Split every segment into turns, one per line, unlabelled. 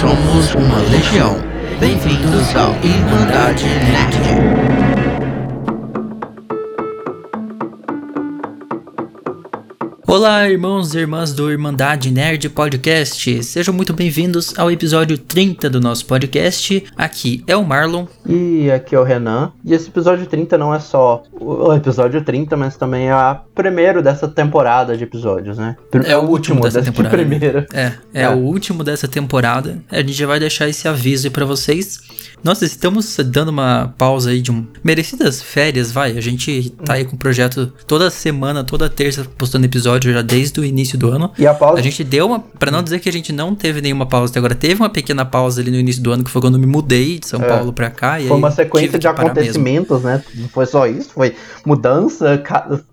somos uma legião. Bem-vindos ao Irmandade Nerd.
Olá, irmãos e irmãs do Irmandade Nerd Podcast. Sejam muito bem-vindos ao episódio 30 do nosso podcast. Aqui é o Marlon.
E aqui é o Renan. E esse episódio 30 não é só o episódio 30, mas também é o primeiro dessa temporada de episódios, né?
É o último dessa temporada.
Primeira.
É, é, é, o último dessa temporada. A gente já vai deixar esse aviso aí pra vocês. Nós estamos dando uma pausa aí de um... merecidas férias, vai. A gente tá aí com o projeto toda semana, toda terça postando episódio já desde o início do ano.
E a pausa?
A gente deu uma, para não dizer que a gente não teve nenhuma pausa até agora, teve uma pequena pausa ali no início do ano que foi quando eu me mudei de São é. Paulo para cá.
foi uma sequência de acontecimentos, mesmo. né? Não foi só isso, foi mudança,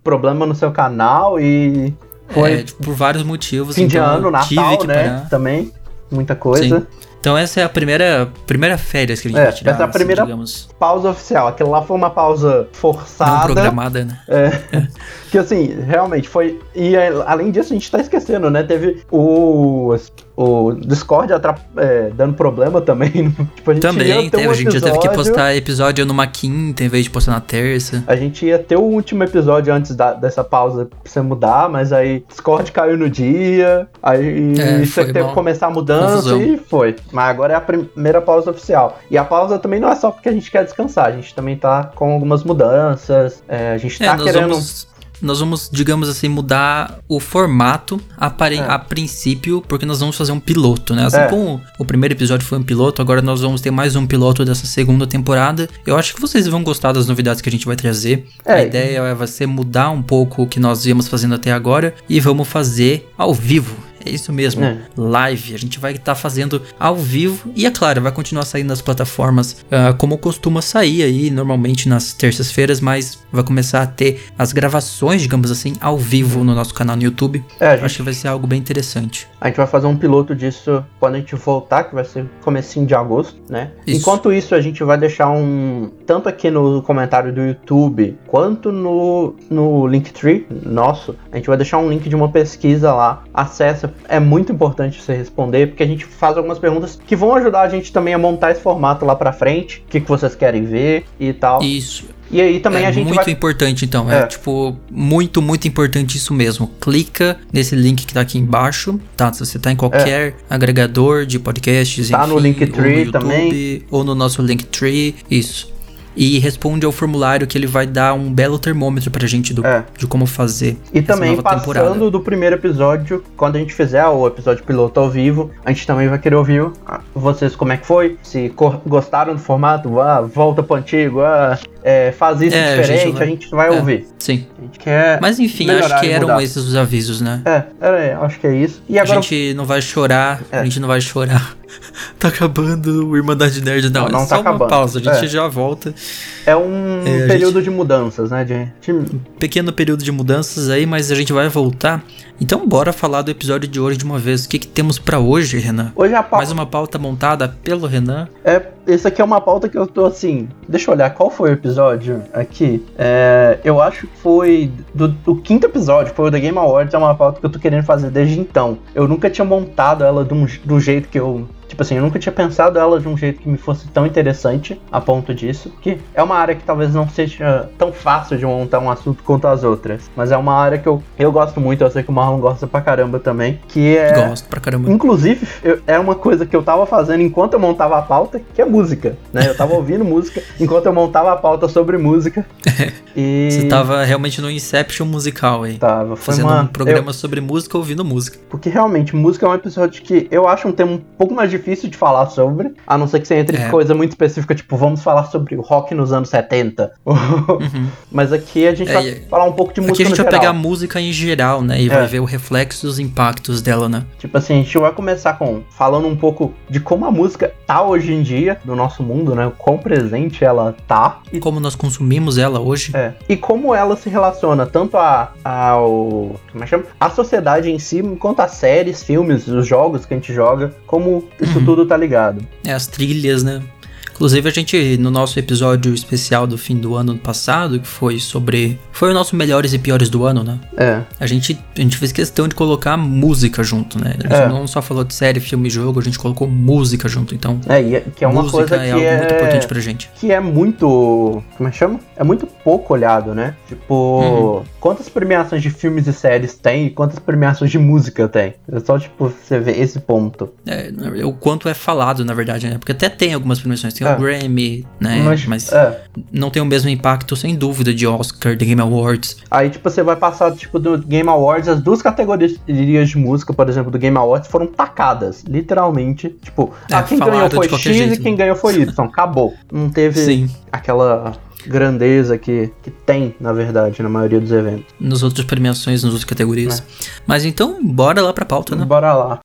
problema no seu canal e foi
é, tipo, por vários motivos.
Fim então, de ano, Natal, né? Parar. Também muita coisa. Sim.
Então essa é a primeira, primeira férias que a gente é, vai tirar.
Essa é a primeira assim, digamos. pausa oficial. Aquela lá foi uma pausa forçada. Não
programada, né?
É. que assim, realmente foi. E além disso, a gente tá esquecendo, né? Teve o o Discord é, dando problema também.
tipo, a gente também, teve, um a gente já teve que postar episódio numa quinta em vez de postar na terça.
A gente ia ter o último episódio antes da, dessa pausa pra você mudar, mas aí Discord caiu no dia, aí é, você teve que começar a mudança Confusão. e foi. Mas agora é a primeira pausa oficial. E a pausa também não é só porque a gente quer descansar, a gente também tá com algumas mudanças, é, a gente é, tá querendo... Vamos
nós vamos, digamos assim, mudar o formato a, é. a princípio, porque nós vamos fazer um piloto, né? Assim é. como o primeiro episódio foi um piloto, agora nós vamos ter mais um piloto dessa segunda temporada. Eu acho que vocês vão gostar das novidades que a gente vai trazer. É. A ideia vai ser mudar um pouco o que nós viemos fazendo até agora e vamos fazer ao vivo. É isso mesmo, é. live. A gente vai estar tá fazendo ao vivo e, é claro, vai continuar saindo nas plataformas uh, como costuma sair aí, normalmente nas terças-feiras, mas vai começar a ter as gravações, digamos assim, ao vivo no nosso canal no YouTube. É, gente... Acho que vai ser algo bem interessante.
A gente vai fazer um piloto disso quando a gente voltar, que vai ser comecinho de agosto, né? Isso. Enquanto isso, a gente vai deixar um. Tanto aqui no comentário do YouTube, quanto no, no Linktree nosso, a gente vai deixar um link de uma pesquisa lá. Acessa é muito importante você responder, porque a gente faz algumas perguntas que vão ajudar a gente também a montar esse formato lá pra frente, o que, que vocês querem ver e tal.
Isso.
E aí também
é
a gente
muito vai... importante então, é. é. tipo muito muito importante isso mesmo. Clica nesse link que tá aqui embaixo, tá? Se você tá em qualquer é. agregador de podcasts,
tá enfim, no Linktree ou no YouTube, também
ou no nosso Linktree, isso e responde ao formulário que ele vai dar um belo termômetro pra gente do, é. de como fazer.
E também passando temporada. do primeiro episódio, quando a gente fizer o episódio piloto ao vivo, a gente também vai querer ouvir vocês como é que foi, se gostaram do formato, ah, volta pro antigo, ah, é, faz isso é, diferente, a gente vai, a gente vai
é,
ouvir.
Sim.
A gente quer
Mas enfim, acho que eram esses os avisos, né?
É, é, acho que é isso.
E agora... A gente não vai chorar, a é. gente não vai chorar tá acabando o Irmandade Nerd, não. Não, não é tá só acabando. uma pausa, a gente é. já volta.
É um é, período gente... de mudanças, né, de...
Um pequeno período de mudanças aí, mas a gente vai voltar. Então bora falar do episódio de hoje de uma vez. O que, que temos para hoje, Renan?
Hoje a pauta...
Mais uma pauta montada pelo Renan.
É, esse aqui é uma pauta que eu tô assim... Deixa eu olhar, qual foi o episódio aqui? É, eu acho que foi do, do, quinto episódio, foi o The Game Awards, é uma pauta que eu tô querendo fazer desde então. Eu nunca tinha montado ela do, do jeito que eu Tipo assim, eu nunca tinha pensado ela de um jeito que me fosse tão interessante a ponto disso. Que é uma área que talvez não seja tão fácil de montar um assunto quanto as outras. Mas é uma área que eu, eu gosto muito, eu sei que o Marlon gosta pra caramba também. Que é.
Gosto pra caramba.
Inclusive, eu, é uma coisa que eu tava fazendo enquanto eu montava a pauta, que é música. Né? Eu tava ouvindo música enquanto eu montava a pauta sobre música.
e... Você tava realmente no Inception musical aí.
Tava,
foi Fazendo uma... um programa eu... sobre música ouvindo música.
Porque realmente, música é um episódio que eu acho um tema um pouco mais difícil de falar sobre, a não ser que você entre é. coisa muito específica, tipo, vamos falar sobre o rock nos anos 70. Uhum. Mas aqui a gente é, vai falar um pouco de música.
Aqui a gente vai
geral.
pegar a música em geral, né? E é. vai ver o reflexo dos impactos dela, né?
Tipo assim, a gente vai começar com falando um pouco de como a música tá hoje em dia no nosso mundo, né? O quão presente ela tá.
E como nós consumimos ela hoje.
É. E como ela se relaciona tanto a, ao. Como é que chama? A sociedade em si, quanto as séries, filmes, os jogos que a gente joga, como isso uhum. tudo tá ligado.
É, as trilhas, né? Inclusive, a gente, no nosso episódio especial do fim do ano passado, que foi sobre. Foi o nosso melhores e piores do ano, né?
É.
A gente, a gente fez questão de colocar música junto, né? A gente
É.
não só falou de série, filme e jogo, a gente colocou música junto. Então,
É, e é- que é uma
música
coisa
é
que
algo
é...
muito importante pra gente.
que é muito. Como é que chama? É muito pouco olhado, né? Tipo,
Uhum.
Quantas premiações de filmes e séries tem e quantas premiações de música tem? É só, tipo, você ver esse ponto.
É, o quanto é falado, na verdade, né? Porque até tem algumas premiações, tem
É.
o Grammy, né? Mas,
é.
não tem o mesmo impacto, sem dúvida, de Oscar, de Game Awards.
Aí, tipo, você vai passar, tipo, do Game Awards, as duas categorias de música, por exemplo, do Game Awards, foram tacadas. Literalmente. Tipo,
É,
ah, quem ganhou foi X
jeito,
e quem
né?
ganhou foi Y. Acabou. Não teve
Sim.
aquela grandeza que, que tem, na verdade, na maioria dos eventos.
Nas outras premiações, nas outras categorias.
É.
Mas então, bora lá pra pauta, né?
Bora lá.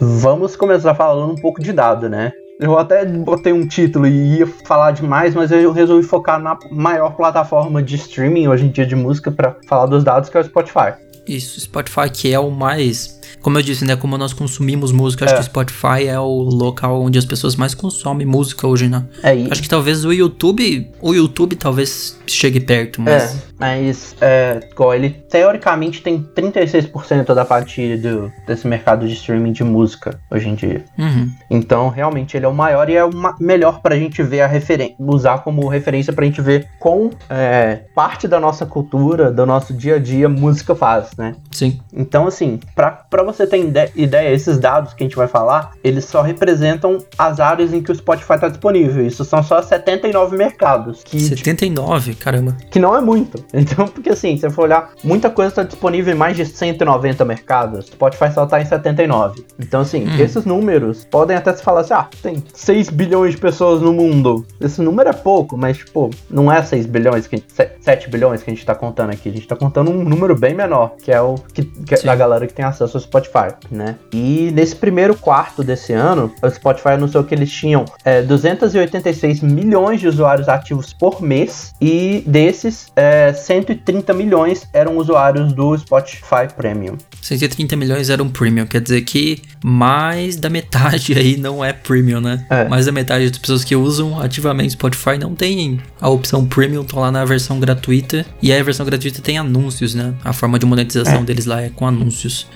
Vamos começar falando um pouco de dado, né? Eu até botei um título e ia falar demais, mas eu resolvi focar na maior plataforma de streaming hoje em dia de música para falar dos dados, que é o Spotify.
Isso, Spotify que é o mais. Como eu disse, né? Como nós consumimos música, acho
É.
que o Spotify é o local onde as pessoas mais consomem música hoje, né?
É, e-
Acho que talvez o YouTube. O YouTube talvez chegue perto, mas.
É, mas é, igual ele teoricamente tem 36% da fatia do, desse mercado de streaming de música hoje em dia.
Uhum.
Então, realmente, ele é o maior e é o melhor pra gente ver a referência, usar como referência pra gente ver com é, parte da nossa cultura, do nosso dia a dia, música faz, né?
Sim.
Então, assim, pra, pra você ter ide- ideia, esses dados que a gente vai falar, eles só representam as áreas em que o Spotify tá disponível. Isso são só 79 mercados, que,
79, caramba.
que não é muito. Então, porque assim, se você for olhar, muita coisa está disponível em mais de 190 mercados. Spotify só tá em 79. Então, assim,
Hum.
esses números podem até se falar assim: ah, tem 6 bilhões de pessoas no mundo. Esse número é pouco, mas, tipo, não é 6 bilhões, que a gente, 7 bilhões que a gente tá contando aqui. A gente tá contando um número bem menor, que é o que, que é da galera que tem acesso ao Spotify, né? E nesse primeiro quarto desse ano, o Spotify anunciou que eles tinham é, 286 milhões de usuários ativos por mês e desses, é, 130 milhões eram usuários do Spotify Premium.
130 milhões eram premium, quer dizer que mais da metade aí não é premium, né?
É.
Mais da metade das pessoas que usam ativamente Spotify não tem a opção premium, estão lá na versão gratuita. E aí a versão gratuita tem anúncios, né? A forma de monetização deles lá é com anúncios.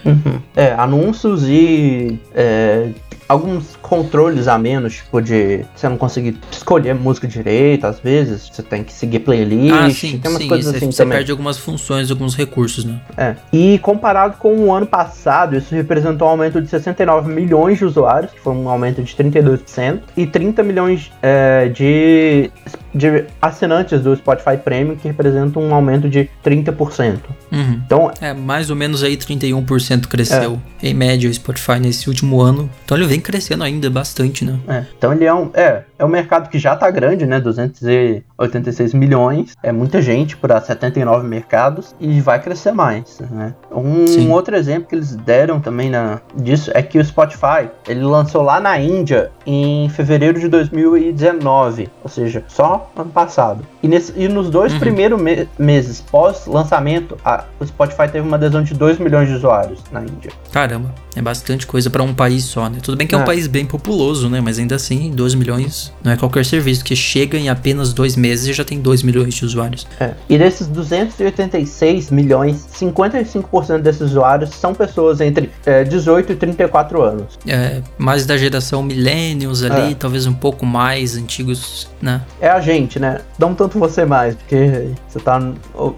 É, anúncios e é, alguns controles a menos, tipo de você não conseguir escolher música direito, às vezes, você tem que seguir playlist,
ah, sim,
tem umas
sim.
coisas
Você,
assim
você
também.
perde algumas funções, alguns recursos, né?
É. E comparado com o ano passado, isso representou um aumento de 69 milhões de usuários, que foi um aumento de 32%, e 30 milhões é, de, de assinantes do Spotify Premium, que representam um aumento de 30%.
Uhum.
Então,
É, mais ou menos aí 31% cresceu
É.
em média o Spotify nesse último ano. Então ele vem crescendo ainda bastante, né?
É, então ele é um, é, é um mercado que já tá grande, né? 286 milhões. É muita gente para 79 mercados e vai crescer mais, né? Um
Sim.
outro exemplo que eles deram também na, disso é que o Spotify, ele lançou lá na Índia em fevereiro de 2019, ou seja, só ano passado. E, nesse, e nos dois
Uhum.
primeiros me- meses pós-lançamento, a- o Spotify teve uma adesão de 2 milhões de usuários na Índia.
Caramba, é bastante coisa pra um país só, né? Tudo bem que é um
É.
país bem populoso, né? Mas ainda assim, 2 milhões não é qualquer serviço que chega em apenas dois meses e já tem 2 milhões de usuários.
É. E desses 286 milhões, 55% desses usuários são pessoas entre é, 18 e 34 anos.
É, mais da geração millennials ali,
É.
talvez um pouco mais antigos, né?
É a gente, né? Não tanto você mais, porque você tá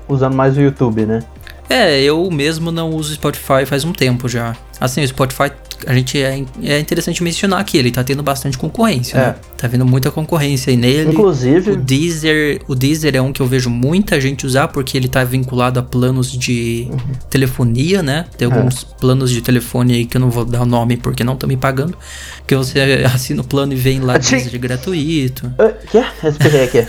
usando mais o YouTube, né?
É, eu mesmo não uso Spotify faz um tempo já. Assim, o Spotify, a gente é, é interessante mencionar que ele tá tendo bastante concorrência,
É.
né? Tá vendo muita concorrência aí nele.
Inclusive,
O Deezer, o Deezer é um que eu vejo muita gente usar porque ele tá vinculado a planos de telefonia, né? Tem
É.
alguns planos de telefone aí que eu não vou dar o nome porque não estão me pagando. Que você assina o plano e vem lá
Achei-
Deezer gratuito.
Ah, Quê? Respirei aqui.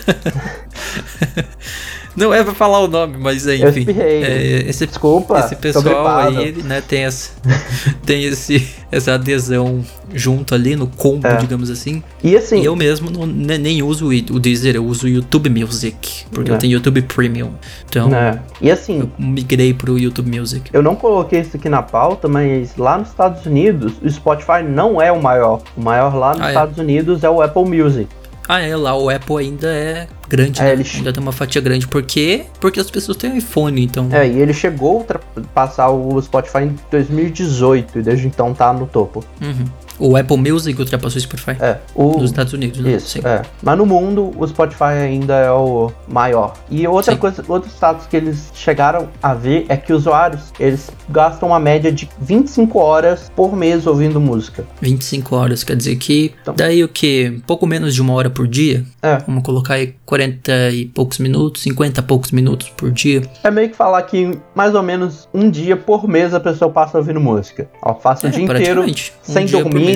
Não é pra falar o nome, mas é, enfim.
É,
esse,
Desculpa.
Esse pessoal aí, né, tem, essa, tem esse, essa adesão junto ali no combo, é. digamos assim.
E assim.
Eu mesmo não, nem uso o Deezer, eu uso o YouTube Music. Porque é. eu tenho YouTube Premium. Então.
É. E assim. Eu
migrei pro YouTube Music.
Eu não coloquei isso aqui na pauta, mas lá nos Estados Unidos, o Spotify não é o maior. O maior lá nos ah, é? Estados Unidos é o Apple Music.
Ah, é, lá o Apple ainda é grande, é, né? ele... ainda tem uma fatia grande. Por quê? Porque as pessoas têm iPhone, então.
É, e ele chegou a passar o Spotify em 2018 e desde então tá no topo.
Uhum. O Apple Music ultrapassou o Spotify.
É. O...
Nos Estados Unidos, né?
Isso, Sim. é. Mas no mundo, o Spotify ainda é o maior. E outra Sim. coisa, outro status que eles chegaram a ver é que usuários, eles gastam uma média de 25 horas por mês ouvindo música.
25 horas, quer dizer que então, daí o que? Pouco menos de uma hora por dia?
É.
Vamos colocar aí 40 e poucos minutos, 50 e poucos minutos por dia.
É meio que falar que mais ou menos um dia por mês a pessoa passa ouvindo música. Ó, passa é, o dia inteiro um sem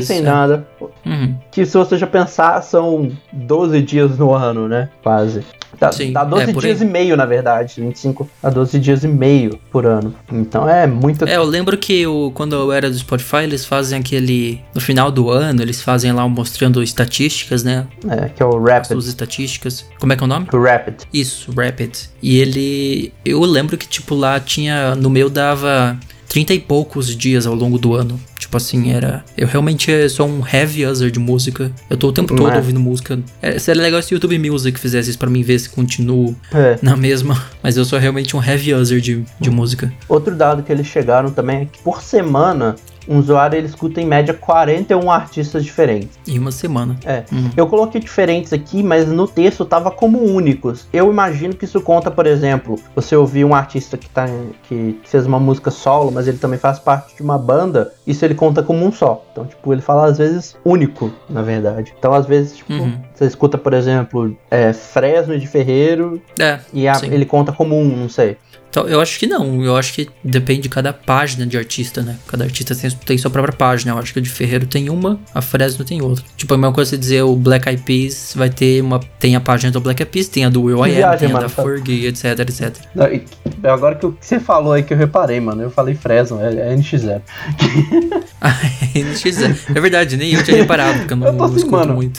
sem nada.
Uhum.
Que se você já pensar, são 12 dias no ano, né? Quase. Dá, Sim, dá 12 é, dias aí. e meio, na verdade. 25 a 12 dias e meio por ano. Então é muito.
É, eu lembro que o, quando eu era do Spotify, eles fazem aquele. No final do ano, eles fazem lá mostrando estatísticas, né?
É, que é o Rapid.
As estatísticas. Como é que é o nome?
O Rapid.
Isso, Rapid. E ele. Eu lembro que, tipo, lá tinha. No meu dava 30 e poucos dias ao longo do ano. Tipo assim, era. Eu realmente sou um heavy user de música. Eu tô o tempo todo é. ouvindo música. É, seria legal se o YouTube Music fizesse isso pra mim ver se continuo é. na mesma. Mas eu sou realmente um heavy user de, de música.
Outro dado que eles chegaram também é que por semana um usuário ele escuta em média 41 artistas diferentes.
Em uma semana.
É. Uhum. Eu coloquei diferentes aqui, mas no texto tava como únicos. Eu imagino que isso conta, por exemplo, você ouvir um artista que, tá, que fez uma música solo, mas ele também faz parte de uma banda, isso ele conta como um só. Então, tipo, ele fala às vezes único, na verdade. Então, às vezes, tipo, uhum. você escuta, por exemplo, é, Fresno de Ferreiro
é,
e a, ele conta como um, não sei.
Então, eu acho que não. Eu acho que depende de cada página de artista, né? Cada artista tem, tem sua própria página. Eu acho que o de Ferreiro tem uma, a Fresno tem outra. Tipo, a mesma coisa você dizer o Black Eyed Peas vai ter uma. Tem a página do Black Eyed Peas, tem a do Will I Am, tem a da Fergie, etc, etc.
Não, e, agora que, o que você falou aí que eu reparei, mano. Eu falei Fresno, é, é NX0.
é NX0. É verdade, nem eu tinha reparado, porque eu não, eu tô assim, mano, muito.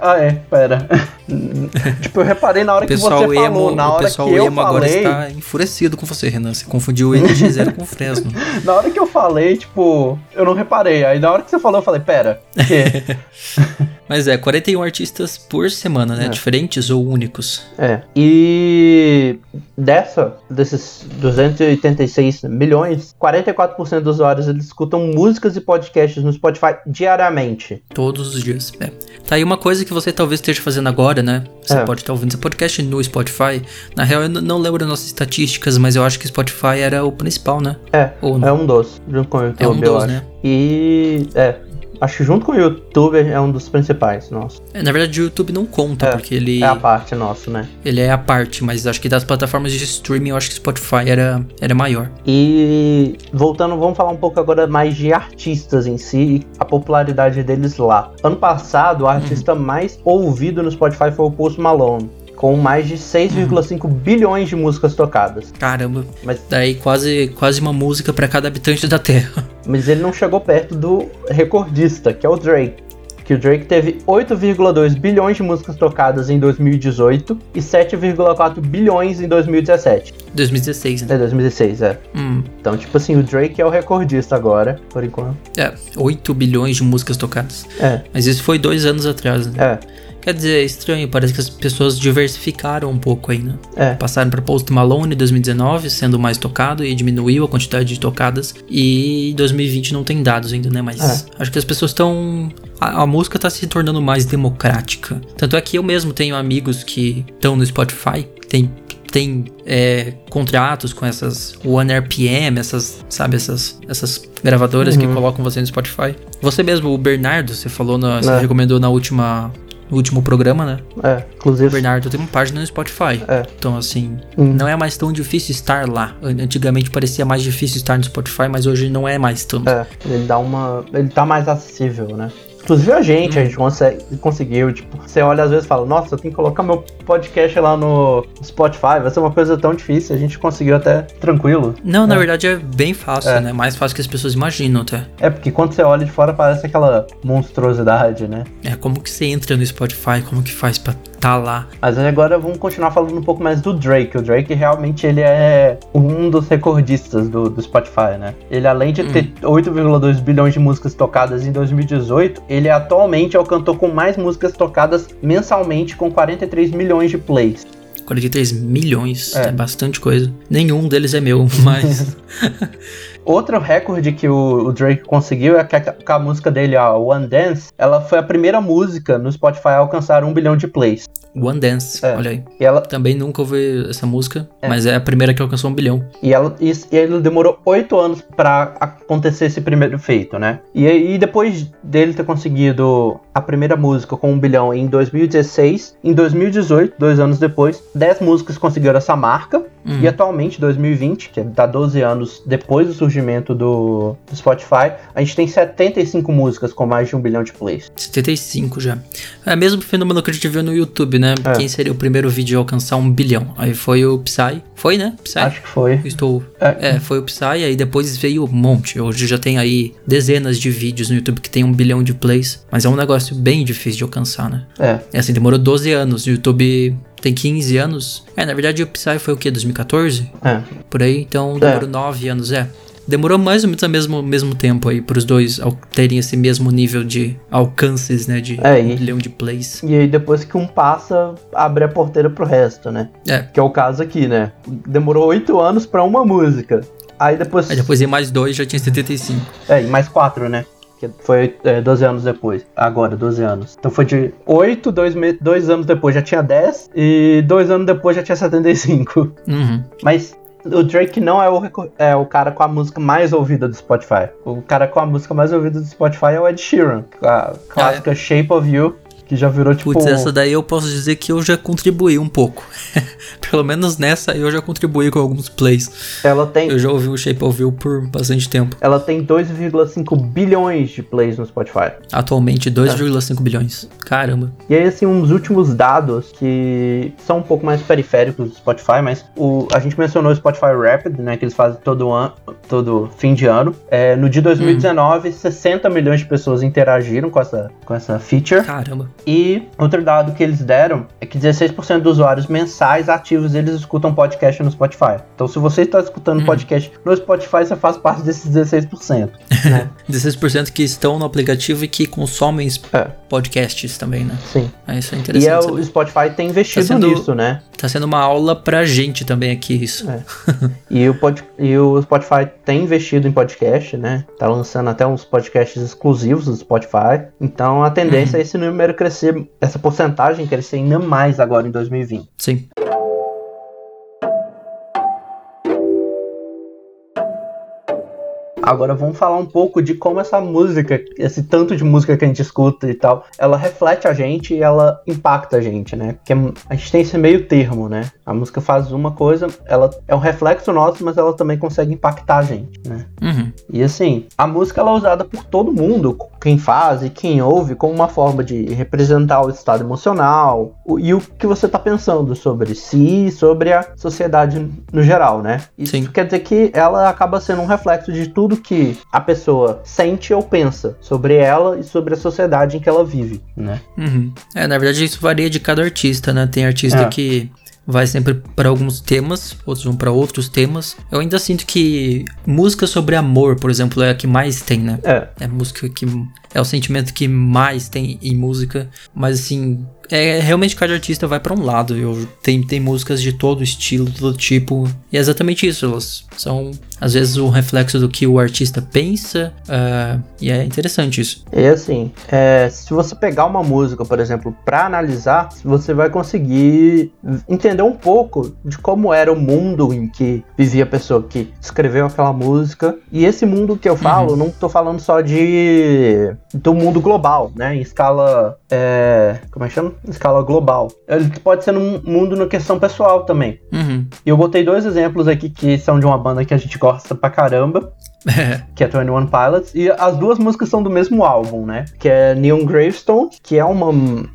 Ah, é, pera. Tipo, eu reparei na hora que você emo, falou, na hora que eu falei... O pessoal agora
está enfurecido com você, Renan. Você confundiu o NX0 com o Fresno.
na hora que eu falei, tipo, eu não reparei. Aí na hora que você falou, eu falei, pera,
Mas é, 41 artistas por semana, né? É. Diferentes ou únicos.
É. E dessa, desses 286 milhões, 44% dos usuários eles escutam músicas e podcasts no Spotify diariamente.
Todos os dias. É. Tá aí uma coisa que você talvez esteja fazendo agora, né? Você é. pode estar ouvindo esse podcast no Spotify. Na real, eu não lembro das nossas estatísticas, mas eu acho que Spotify era o principal, né?
É. Ou é um dos, junto com o YouTube,
É um dos, né?
E. É, Acho que junto com o YouTube é um dos principais, nossa.
É, na verdade, o YouTube não conta,
é,
porque ele.
É a parte nossa, né?
Ele é a parte, mas acho que das plataformas de streaming, eu acho que Spotify era, era maior.
E voltando, vamos falar um pouco agora mais de artistas em si, a popularidade deles lá. Ano passado, o artista uhum. mais ouvido no Spotify foi o Post Malone com mais de 6,5 uhum. bilhões de músicas tocadas.
Caramba. Mas daí quase quase uma música para cada habitante da Terra.
Mas ele não chegou perto do recordista, que é o Drake. Que o Drake teve 8,2 bilhões de músicas tocadas em 2018 e 7,4 bilhões em 2017.
2016, né?
É, 2016, é.
Hum.
Então, tipo assim, o Drake é o recordista agora, por enquanto.
É, 8 bilhões de músicas tocadas.
É.
Mas isso foi dois anos atrás, né?
É.
Quer dizer, é estranho, parece que as pessoas diversificaram um pouco aí, né?
É.
Passaram para Post Malone em 2019, sendo mais tocado e diminuiu a quantidade de tocadas. E 2020 não tem dados ainda, né? Mas é. acho que as pessoas estão. A, a, música tá se tornando mais democrática. Tanto é que eu mesmo tenho amigos que estão no Spotify, tem tem é, contratos com essas One RPM, essas, sabe, essas, essas gravadoras uhum. que colocam você no Spotify. Você mesmo, o Bernardo, você falou, na, você é. recomendou na última no último programa, né?
É, inclusive.
O Bernardo tem uma página no Spotify.
É.
Então, assim, hum. não é mais tão difícil estar lá. Antigamente parecia mais difícil estar no Spotify, mas hoje não é mais tanto.
É, ele dá uma. Ele tá mais acessível, né? Inclusive a gente, a gente consegue, conseguiu, tipo, você olha às vezes e fala, nossa, eu tenho que colocar meu podcast lá no Spotify, vai ser uma coisa tão difícil, a gente conseguiu até tranquilo.
Não, na é. verdade é bem fácil, é. né? Mais fácil que as pessoas imaginam até.
É, porque quando você olha de fora parece aquela monstruosidade, né?
É, como que você entra no Spotify, como que faz pra tá lá.
Mas agora vamos continuar falando um pouco mais do Drake. O Drake realmente ele é um dos recordistas do, do Spotify, né? Ele além de ter 8,2 hum. bilhões de músicas tocadas em 2018, ele atualmente é o cantor com mais músicas tocadas mensalmente com 43 milhões de plays.
43 milhões, é. é bastante coisa. Nenhum deles é meu, mas.
Outro recorde que o, o, Drake conseguiu é que a, que a, música dele, a One Dance, ela foi a primeira música no Spotify a alcançar um bilhão de plays.
One Dance, é. olha aí. E ela... Também nunca ouvi essa música, é. mas é a primeira que alcançou um bilhão.
E, ela, e, e ele demorou oito anos para acontecer esse primeiro feito, né? E, e depois dele ter conseguido a primeira música com um bilhão em 2016, em 2018, dois anos depois, dez músicas conseguiram essa marca. Uhum. E atualmente, 2020, que dá 12 anos depois do surgimento do, do, Spotify, a gente tem 75 músicas com mais de um bilhão de plays.
75 já. É o mesmo fenômeno que a gente viu no YouTube, né? É. Quem seria o primeiro vídeo a alcançar um bilhão? Aí foi o Psy. Foi, né?
Psy? Acho que foi.
Estou. É. é, foi o Psy, aí depois veio um monte. Hoje já tem aí dezenas de vídeos no YouTube que tem um bilhão de plays. Mas é um negócio bem difícil de alcançar, né?
É.
É assim, demorou 12 anos. O YouTube tem 15 anos. É, na verdade o Psy foi o quê? 2014?
É.
Por aí, então demorou é. 9 anos, é. Demorou mais ou menos o mesmo, mesmo tempo aí para os dois terem esse mesmo nível de alcances, né? De é, um milhão de plays.
E aí depois que um passa, abre a porteira pro resto, né?
É.
Que é o caso aqui, né? Demorou oito anos para uma música. Aí depois.
Aí depois em mais dois já tinha 75.
É, e mais quatro, né? que foi é, 12 anos depois. Agora, 12 anos. Então foi de 8, 2, dois anos depois já tinha 10, e dois anos depois já tinha 75.
Uhum.
Mas o Drake não é o, é o cara com a música mais ouvida do Spotify. O cara com a música mais ouvida do Spotify é o Ed Sheeran. A clássica ah, é? Shape of You que já virou tipo.
Putz, essa daí eu posso dizer que eu já contribuí um pouco. Pelo menos nessa eu já contribuí com alguns plays.
Ela tem.
Eu já ouvi o Shape of You por bastante tempo.
Ela tem 2,5 bilhões de plays no Spotify.
Atualmente, 2,5 é. bilhões. Caramba.
E aí, assim, uns últimos dados que são um pouco mais periféricos do Spotify, mas o, a gente mencionou o Spotify Rapid, né? Que eles fazem todo ano, todo fim de ano. É, no dia 2019, hum. 60 milhões de pessoas interagiram com essa, com essa feature.
Caramba.
E outro dado que eles deram é que 16% dos usuários mensais ativos eles escutam podcast no Spotify. Então, se você está escutando uhum. podcast no Spotify, você faz parte desses 16%.
Né? 16% que estão no aplicativo e que consomem é. podcasts também, né?
Sim.
É, isso é interessante.
E é, o Spotify tem investido tá sendo, nisso, né?
Tá sendo uma aula pra gente também aqui, isso.
É. e, o pod, e o Spotify tem investido em podcast, né? Tá lançando até uns podcasts exclusivos do Spotify. Então, a tendência uhum. é esse número crescer, essa porcentagem crescer ainda mais agora em 2020.
Sim.
Agora vamos falar um pouco de como essa música, esse tanto de música que a gente escuta e tal, ela reflete a gente e ela impacta a gente, né? Porque a gente tem esse meio termo, né? A música faz uma coisa, ela é um reflexo nosso, mas ela também consegue impactar a gente, né?
Uhum.
E assim, a música ela é usada por todo mundo, quem faz e quem ouve, como uma forma de representar o estado emocional e o que você tá pensando sobre si e sobre a sociedade no geral, né? Isso Sim. quer dizer que ela acaba sendo um reflexo de tudo tudo que a pessoa sente ou pensa sobre ela e sobre a sociedade em que ela vive, né?
Uhum. É, na verdade isso varia de cada artista, né? Tem artista é. que vai sempre para alguns temas, outros vão para outros temas. Eu ainda sinto que música sobre amor, por exemplo, é a que mais tem, né?
É.
É música que é o sentimento que mais tem em música, mas assim, é realmente cada artista vai para um lado. Eu tem, tem músicas de todo estilo, todo tipo. E é exatamente isso. Elas são às vezes o reflexo do que o artista pensa. Uh, e é interessante isso.
E assim, é, se você pegar uma música, por exemplo, para analisar, você vai conseguir entender um pouco de como era o mundo em que vivia a pessoa que escreveu aquela música. E esse mundo que eu falo, uhum. não tô falando só de do mundo global, né? Em escala. É, como é que chama? Em escala global. Ele pode ser num mundo na questão pessoal também.
Uhum.
E eu botei dois exemplos aqui que são de uma banda que a gente gosta pra caramba. que é 21 Pilots, e as duas músicas são do mesmo álbum, né? Que é Neon Gravestone, que é uma,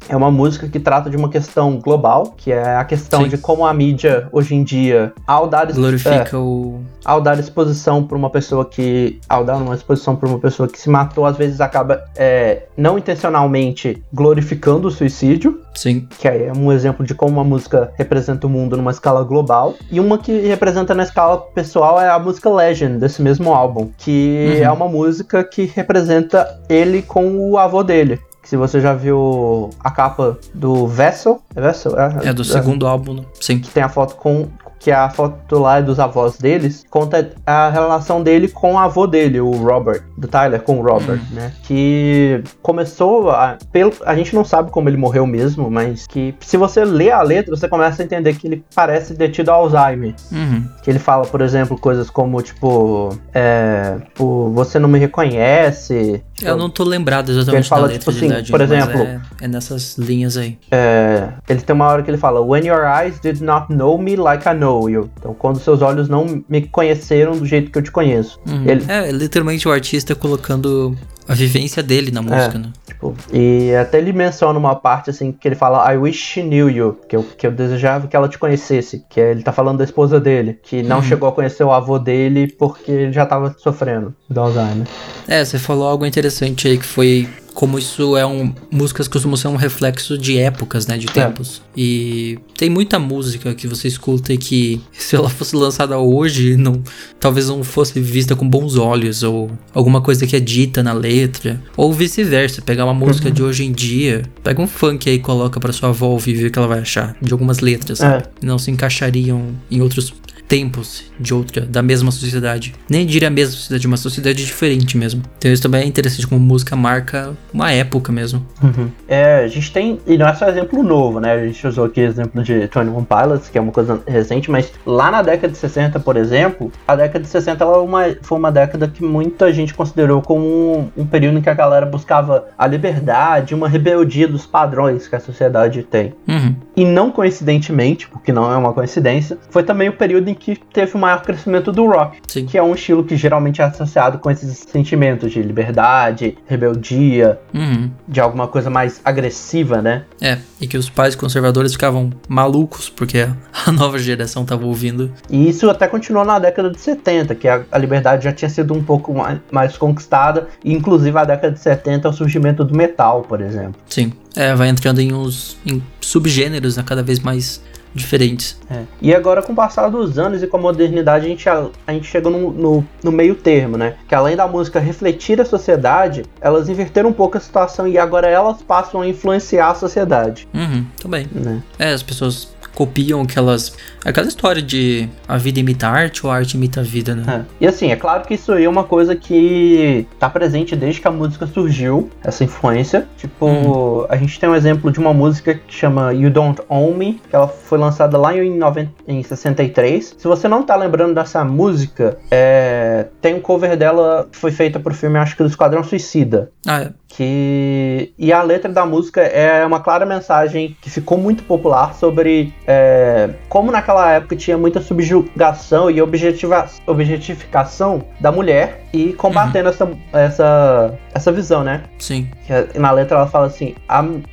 é uma música que trata de uma questão global, que é a questão Sim. de como a mídia hoje em dia, ao dar,
glorifica é, o
ao dar exposição para uma pessoa que, ao dar uma exposição para uma pessoa que se matou, às vezes acaba é, não intencionalmente glorificando o suicídio.
Sim.
Que é um exemplo de como uma música representa o mundo numa escala global. E uma que representa na escala pessoal é a música Legend, desse mesmo álbum. Que uhum. é uma música que representa ele com o avô dele se você já viu a capa do Vessel,
é Vessel? É, é do é, segundo álbum, né? sim.
Que tem a foto com que é a foto lá dos avós deles, conta a relação dele com o avô dele, o Robert, do Tyler com o Robert, uhum. né? Que começou a, pelo, a gente não sabe como ele morreu mesmo, mas que se você lê a letra, você começa a entender que ele parece ter tido Alzheimer.
Uhum.
Que ele fala, por exemplo, coisas como, tipo, é, tipo, você não me reconhece.
Eu não tô lembrado exatamente
ele fala, tipo assim, por exemplo,
é, é, nessas linhas aí.
É, ele tem uma hora que ele fala, When your eyes did not know me like I know know you. Então, quando seus olhos não me conheceram do jeito que eu te conheço.
Uhum. Ele... É, literalmente o artista colocando a vivência dele na música,
é,
né?
Tipo, e até ele menciona uma parte assim que ele fala I wish she knew you, que eu, que eu desejava que ela te conhecesse, que é, ele tá falando da esposa dele, que não uhum. chegou a conhecer o avô dele porque ele já tava sofrendo do Alzheimer.
É, você falou algo interessante aí que foi como isso é um. Músicas costumam ser um reflexo de épocas, né? De é. tempos. É. E tem muita música que você escuta e que, se ela fosse lançada hoje, não, talvez não fosse vista com bons olhos, ou alguma coisa que é dita na letra, ou vice-versa. Pegar uma música uhum. de hoje em dia, pega um funk aí e coloca pra sua avó ouvir o que ela vai achar. De algumas letras, é. Não se encaixariam em outros tempos de outra, da mesma sociedade. Nem diria a mesma sociedade, uma sociedade diferente mesmo. Então isso também é interessante como música marca uma época mesmo.
Uhum. É, a gente tem, e não é só exemplo novo, né? A gente usou aqui exemplo de 21 Pilots, que é uma coisa recente, mas lá na década de 60, por exemplo, a década de 60 ela uma, foi uma década que muita gente considerou como um, um período em que a galera buscava a liberdade, uma rebeldia dos padrões que a sociedade tem.
Uhum.
E não coincidentemente, porque não é uma coincidência, foi também o período em que teve o maior crescimento do rock,
Sim.
que é um estilo que geralmente é associado com esses sentimentos de liberdade, rebeldia,
uhum.
de alguma coisa mais agressiva, né?
É, e que os pais conservadores ficavam malucos porque a nova geração tava ouvindo.
E isso até continuou na década de 70, que a, a liberdade já tinha sido um pouco mais, mais conquistada, e inclusive a década de 70 é o surgimento do metal, por exemplo.
Sim. É, vai entrando em uns em subgêneros né, cada vez mais diferentes.
É. E agora, com o passar dos anos e com a modernidade, a gente, a, a gente chega no, no, no, meio termo, né? Que além da música refletir a sociedade, elas inverteram um pouco a situação e agora elas passam a influenciar a sociedade.
Uhum, também.
Né?
É, as pessoas copiam aquelas. Aquela história de a vida imita a arte ou a arte imita a vida,
né? É. E assim, é claro que isso aí é uma coisa que tá presente desde que a música surgiu, essa influência. Tipo, hum. a gente tem um exemplo de uma música que chama You Don't Own Me, que ela foi lançada lá em, 90, em 63. Se você não tá lembrando dessa música, é, tem um cover dela que foi feita pro filme, acho que do Esquadrão Suicida.
Ah, é.
Que... E a letra da música é uma clara mensagem que ficou muito popular sobre é, como naquela época tinha muita subjugação e objetiva, objetificação da mulher e combatendo uhum. essa, essa, essa visão, né?
Sim.
Que, na letra ela fala assim: I'm,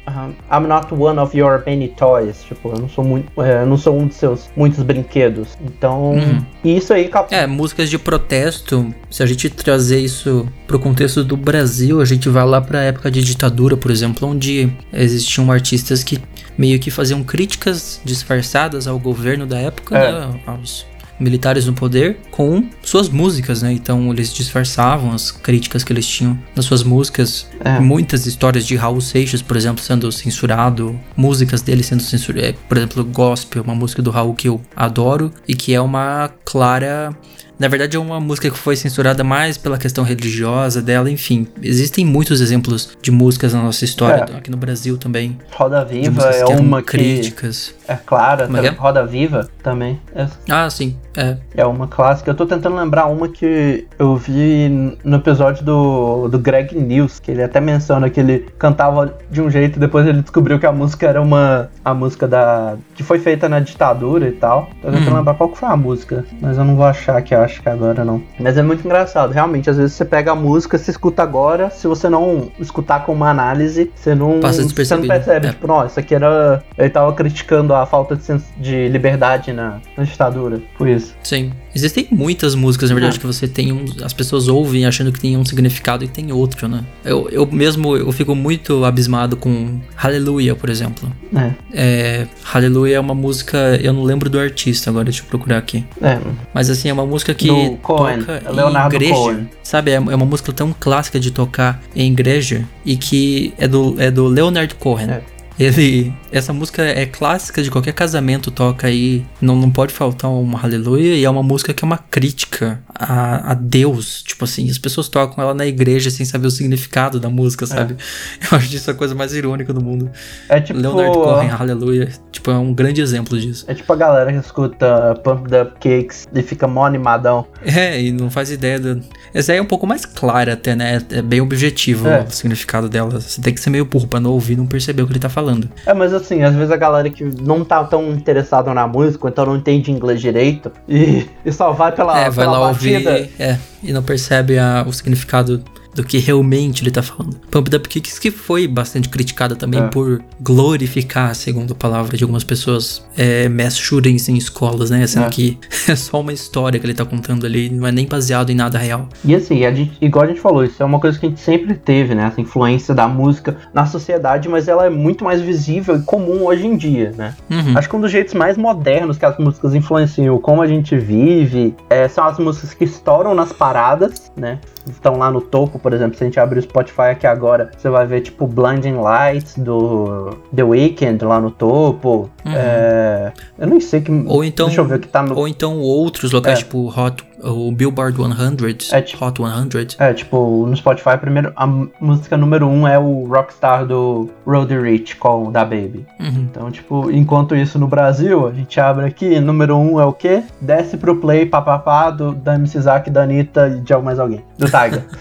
I'm not one of your many toys. Tipo, eu não sou muito, é, eu não sou um dos seus muitos brinquedos. Então, uhum. isso aí.
É, músicas de protesto. Se a gente trazer isso pro contexto do Brasil, a gente vai lá pra época de ditadura, por exemplo, onde existiam artistas que meio que faziam críticas disfarçadas ao governo da época, é. né, aos militares no poder, com suas músicas, né? Então eles disfarçavam as críticas que eles tinham nas suas músicas. É. Muitas histórias de Raul Seixas, por exemplo, sendo censurado, músicas dele sendo censuradas. É, por exemplo, Gospel, uma música do Raul que eu adoro e que é uma clara na verdade, é uma música que foi censurada mais pela questão religiosa dela, enfim. Existem muitos exemplos de músicas na nossa história, é. aqui no Brasil também.
Roda Viva é uma
críticas.
Que é clara, é, é? Roda Viva também. É.
Ah, sim, é.
É uma clássica. Eu tô tentando lembrar uma que eu vi no episódio do, do Greg News, que ele até menciona que ele cantava de um jeito e depois ele descobriu que a música era uma a música da que foi feita na ditadura e tal. Tô tentando hum. lembrar qual que foi a música, mas eu não vou achar aqui a acho que agora não. Mas é muito engraçado, realmente. Às vezes você pega a música, você escuta agora, se você não escutar com uma análise, você não,
Passa
você não percebe.
É.
Tipo, não, isso aqui era. Ele tava criticando a falta de, de liberdade na, na ditadura. Por isso.
Sim. Existem muitas músicas, na verdade,
Ah.
que você tem um. As pessoas ouvem achando que tem um significado e tem outro, né? Eu, eu mesmo eu fico muito abismado com Hallelujah, por exemplo.
É.
É, Hallelujah é uma música. Eu não lembro do artista agora, deixa eu procurar aqui.
É.
Mas assim, é uma música que
Do Cohen,
toca
Leonardo
em igreja.
Cohen.
Sabe, é é uma música tão clássica de tocar em igreja e que é do, é do Leonard Cohen.
É.
Ele. Essa música é clássica de qualquer casamento, toca aí. Não, não pode faltar uma aleluia. E é uma música que é uma crítica a, a Deus. Tipo assim, as pessoas tocam ela na igreja sem saber o significado da música, sabe? Eu acho isso a coisa mais irônica do mundo.
É tipo.
Leonard Cohen, aleluia. Tipo, é um grande exemplo disso.
É tipo a galera que escuta Pump Up Cakes e fica mó animadão.
É, e não faz ideia do. Essa aí é um pouco mais clara até, né? É bem objetivo
É.
o significado dela. Você tem que ser meio burro pra não ouvir e não perceber o que ele tá falando.
É, mas assim, às vezes a galera que não tá tão interessada na música, ou então não entende inglês direito, e, e só vai pela,
é, vai
pela
lá ouvir é, e não percebe a- o significado do que realmente ele tá falando. Pump It Up Kicks que foi bastante criticada também
É.
por glorificar, segundo a palavra de algumas pessoas, é, mass shootings em escolas, né? Sendo
É.
que é só uma história que ele tá contando ali, não é nem baseado em nada real.
E assim, a gente, igual a gente falou, isso é uma coisa que a gente sempre teve, né? Essa influência da música na sociedade, mas ela é muito mais visível e comum hoje em dia, né?
Uhum.
Acho que um dos jeitos mais modernos que as músicas influenciam como a gente vive é, são as músicas que estouram nas paradas, né? Estão lá no topo, por exemplo, se a gente abrir o Spotify aqui agora, você vai ver tipo Blinding Lights do The Weeknd lá no topo.
Uhum.
É, eu nem sei que.
Ou então-
Deixa eu ver o que tá no.
Ou então outros locais,
É.
tipo Hot, o Billboard 100,
É, tipo-
Hot 100.
É, tipo, no Spotify, primeiro, a música número um é o Rockstar do Road Rich com da Baby.
Uhum.
Então, tipo, enquanto isso no Brasil, a gente abre aqui, número um é o quê? Desce pro play, papapá, do, da MC Zack, da Anitta e de mais alguém. Do Tiger.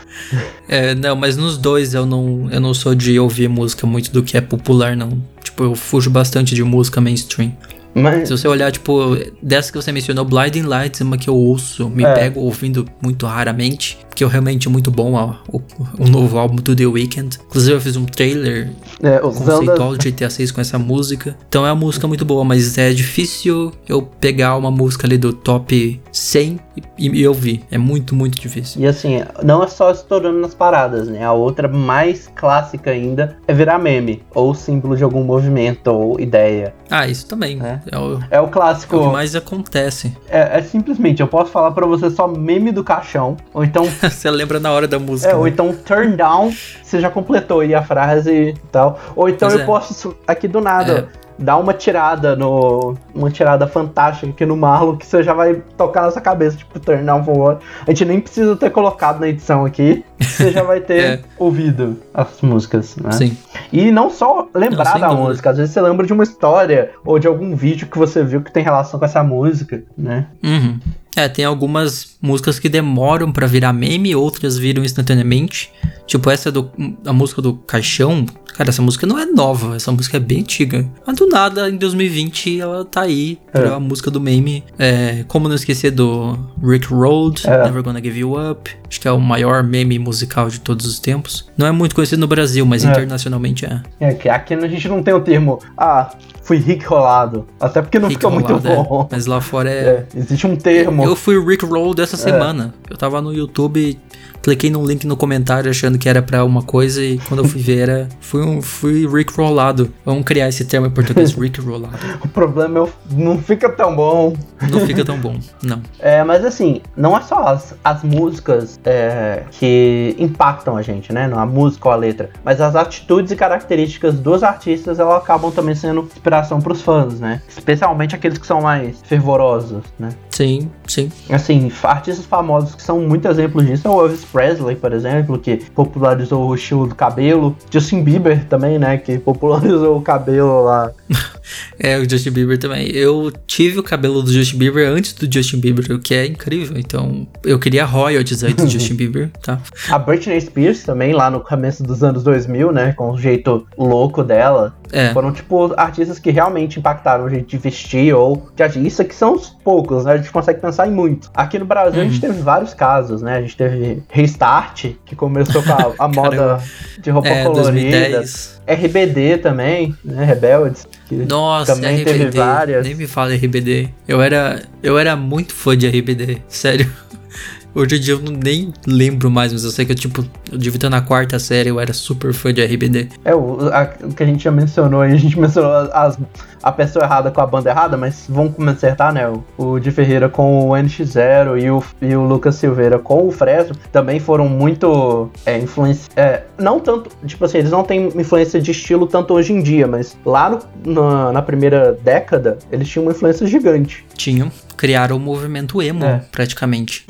É, não, mas nos dois eu não, eu não sou de ouvir música muito do que é popular, não. Tipo, eu fujo bastante de música mainstream.
Mas,
Se você olhar, tipo, dessa que você mencionou, Blinding Lights é uma que eu ouço, me
É.
pego ouvindo muito raramente, que é realmente muito bom ó, o, o novo álbum do The Weeknd. Inclusive eu fiz um trailer
é,
conceitual de GTA 6 com essa música. Então é uma música muito boa, mas é difícil eu pegar uma música ali do top 100 e, e ouvir. É muito, muito difícil.
E assim, não é só estourando nas paradas, né? A outra mais clássica ainda é virar meme, ou símbolo de algum movimento ou ideia.
Ah, isso também.
É.
É, o,
É o
é
clássico.
o que mais acontece.
É, é simplesmente, eu posso falar pra você só meme do caixão, ou então
Você lembra na hora da música.
É, ou
né?
então turn down, você já completou aí a frase e tal. Ou então
Pois
eu
é.
posso aqui do nada dar uma tirada no. Uma tirada fantástica aqui no Marlon que você já vai tocar na sua cabeça, tipo, turn down for what. A gente nem precisa ter colocado na edição aqui. Você já vai ter
É.
ouvido as músicas, né?
Sim.
E não só lembrar
Não,
da
dúvida.
música, às vezes você lembra de uma história ou de algum vídeo que você viu que tem relação com essa música, né?
Uhum. É, tem algumas músicas que demoram pra virar meme, outras viram instantaneamente. Tipo essa do a música do Caixão. Cara, essa música não é nova, essa música é bem antiga. Mas do nada, em 2020, ela tá aí.
É.
A música do meme. É, como não esquecer do Rick Road,
É.
Never Gonna Give You Up. Acho que é o maior meme musical de todos os tempos. Não é muito conhecido no Brasil, mas
É.
internacionalmente é.
É que aqui a gente não tem o termo, ah, fui Rick rolado. Até porque não
Rick
fica muito
Rolado, é.
bom.
Mas lá fora é.
É, existe um termo.
Eu fui Rick Roll dessa semana. Eu tava no YouTube, cliquei num link no comentário achando que era pra uma coisa e quando eu fui ver era. Fui, um, fui Rick Rollado. Vamos criar esse termo em português, Rick Rollado.
O problema é o- não fica tão bom.
Não fica tão bom, não.
É, mas assim, não é só as, as músicas é, que impactam a gente, né? Não a música ou a letra. Mas as atitudes e características dos artistas, elas acabam também sendo inspiração pros fãs, né? Especialmente aqueles que são mais fervorosos, né?
Sim, sim.
Assim, artistas famosos que são muito exemplos disso é o Elvis Presley, por exemplo, que popularizou o estilo do cabelo. Justin Bieber também, né? Que popularizou o cabelo lá.
É, o Justin Bieber também. Eu tive o cabelo do Justin Bieber antes do Justin Bieber, o que é incrível. Então, eu queria royalties aí do Justin Bieber, tá?
A Britney Spears também, lá no começo dos anos 2000, né? Com o jeito louco dela.
É.
Foram, tipo, artistas que realmente impactaram o jeito de vestir ou de agir. Isso aqui são os poucos, né? A gente consegue pensar em muito. Aqui no Brasil a gente teve vários casos, né? A gente teve Restart, que começou com a, a moda de roupa
É,
colorida.
2010.
RBD também, né? Rebeldes. Que
Nossa,
também
RBD.
teve várias.
Nem me fala RBD. Eu era, eu era muito fã de RBD, sério. Hoje em dia eu nem lembro mais, mas eu sei que eu, tipo, eu devia estar na quarta série, eu era super fã de RBD.
É, o, a- o que a gente já mencionou aí, a gente mencionou as, a pessoa errada com a banda errada, mas vamos consertar, né? O, o Di Ferreira com o NX0 e o, e o Lucas Silveira com o Fresno também foram muito é, influência. É, não tanto, tipo assim, eles não têm influência de estilo tanto hoje em dia, mas lá no- na, na primeira década eles tinham uma influência gigante.
Tinham, criaram o movimento emo,
É.
praticamente.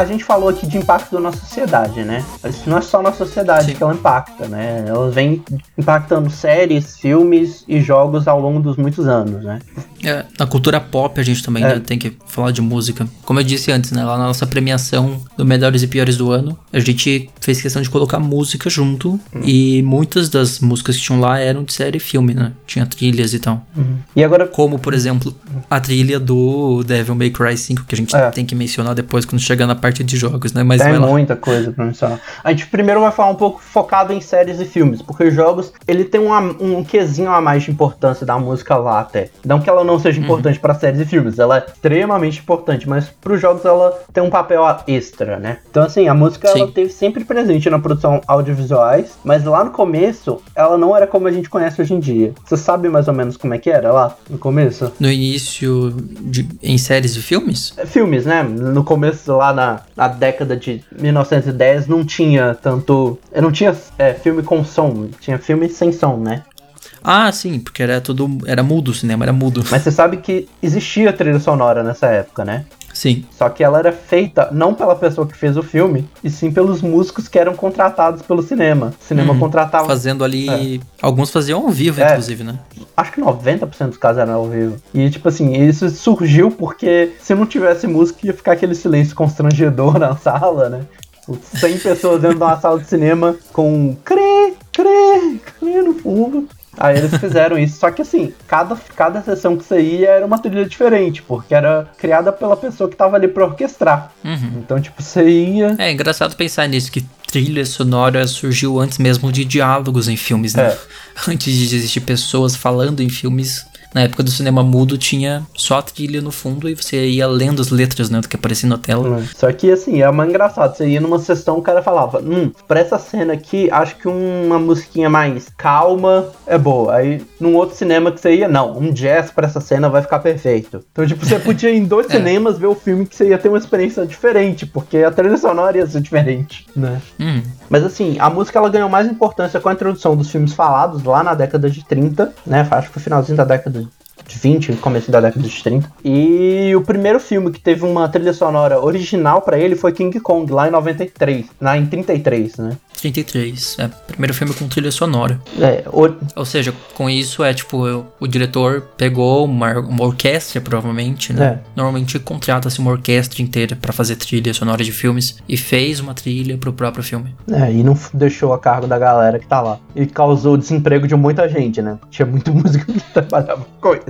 A gente falou aqui de impacto na sociedade, né? Isso não é só na sociedade
Sim.
que ela impacta, né? Ela vem impactando séries, filmes e jogos ao longo dos muitos anos, né?
É, na cultura pop a gente também
É.
né, tem que falar de música. Como eu disse antes, né, lá na nossa premiação do Melhores e Piores do Ano, a gente fez questão de colocar música junto e muitas das músicas que tinham lá eram de série e filme, né? Tinha trilhas e tal.
E agora,
Como, por exemplo, a trilha do Devil May Cry 5, que a gente
É.
tem que mencionar depois quando chegar na parte de jogos, né? Mas
tem
lá.
muita coisa pra mencionar. A gente primeiro vai falar um pouco focado em séries e filmes, porque os jogos, ele tem um, a- um quesinho a mais de importância da música lá até. Não que ela não seja importante pra séries e filmes, ela é extremamente importante, mas pros jogos ela tem um papel extra, né? Então assim, a música ela
Sim.
teve sempre presente na produção audiovisuais, mas lá no começo ela não era como a gente conhece hoje em dia. Você sabe mais ou menos como é que era lá no começo?
No início, de, em séries e filmes?
É, Filmes, né? No começo, lá na, na década de 1910, não tinha tanto. Não tinha é, filme com som, tinha filme sem som, né?
Ah, sim, porque era tudo. Era mudo o cinema, era mudo.
Mas você sabe que existia trilha sonora nessa época, né?
Sim.
Só que ela era feita não pela pessoa que fez o filme, e sim pelos músicos que eram contratados pelo cinema. O cinema
Uhum.
contratava.
Fazendo ali. Alguns faziam ao vivo,
É.
inclusive, né?
Acho que 90% dos casos eram ao vivo. E, tipo assim, isso surgiu porque se não tivesse música, ia ficar aquele silêncio constrangedor na sala, né? Tipo, 100 pessoas dentro de uma sala de cinema com crê, crê, crê no fundo. Aí eles fizeram isso, só que assim, cada, cada sessão que você ia era uma trilha diferente, porque era criada pela pessoa que tava ali pra orquestrar.
Uhum.
Então, tipo, você ia.
É engraçado pensar nisso, que trilha sonora surgiu antes mesmo de diálogos em filmes, né?
É.
Antes de existir pessoas falando em filmes. Na época do cinema mudo tinha só a trilha no fundo e você ia lendo as letras, né, do que aparecia na tela.
Só que assim, é mais engraçado. Você ia numa sessão, o cara falava, hum, pra essa cena aqui, acho que uma musiquinha mais calma é boa. Aí, num outro cinema que você ia, não, um jazz pra essa cena vai ficar perfeito. Então, tipo, você podia ir em dois
É.
cinemas ver o filme que você ia ter uma experiência diferente, porque a trilha sonora ia ser diferente, né?
Hum,
Mas assim, a música ela ganhou mais importância com a introdução dos filmes falados lá na década de 30, né? Acho que foi finalzinho da década de 20, começo da década de 30. E o primeiro filme que teve uma trilha sonora original pra ele foi King Kong, lá em 93, lá em 33, né?
33. É, primeiro filme com trilha sonora.
É, o-
Ou seja, com isso é tipo, o, o diretor pegou uma, uma orquestra, provavelmente, né?
É.
Normalmente contrata-se uma orquestra inteira pra fazer trilha sonora de filmes e fez uma trilha pro próprio filme.
é, e não deixou a cargo da galera que tá lá. E causou desemprego de muita gente, né? Tinha muito músico que trabalhava com isso.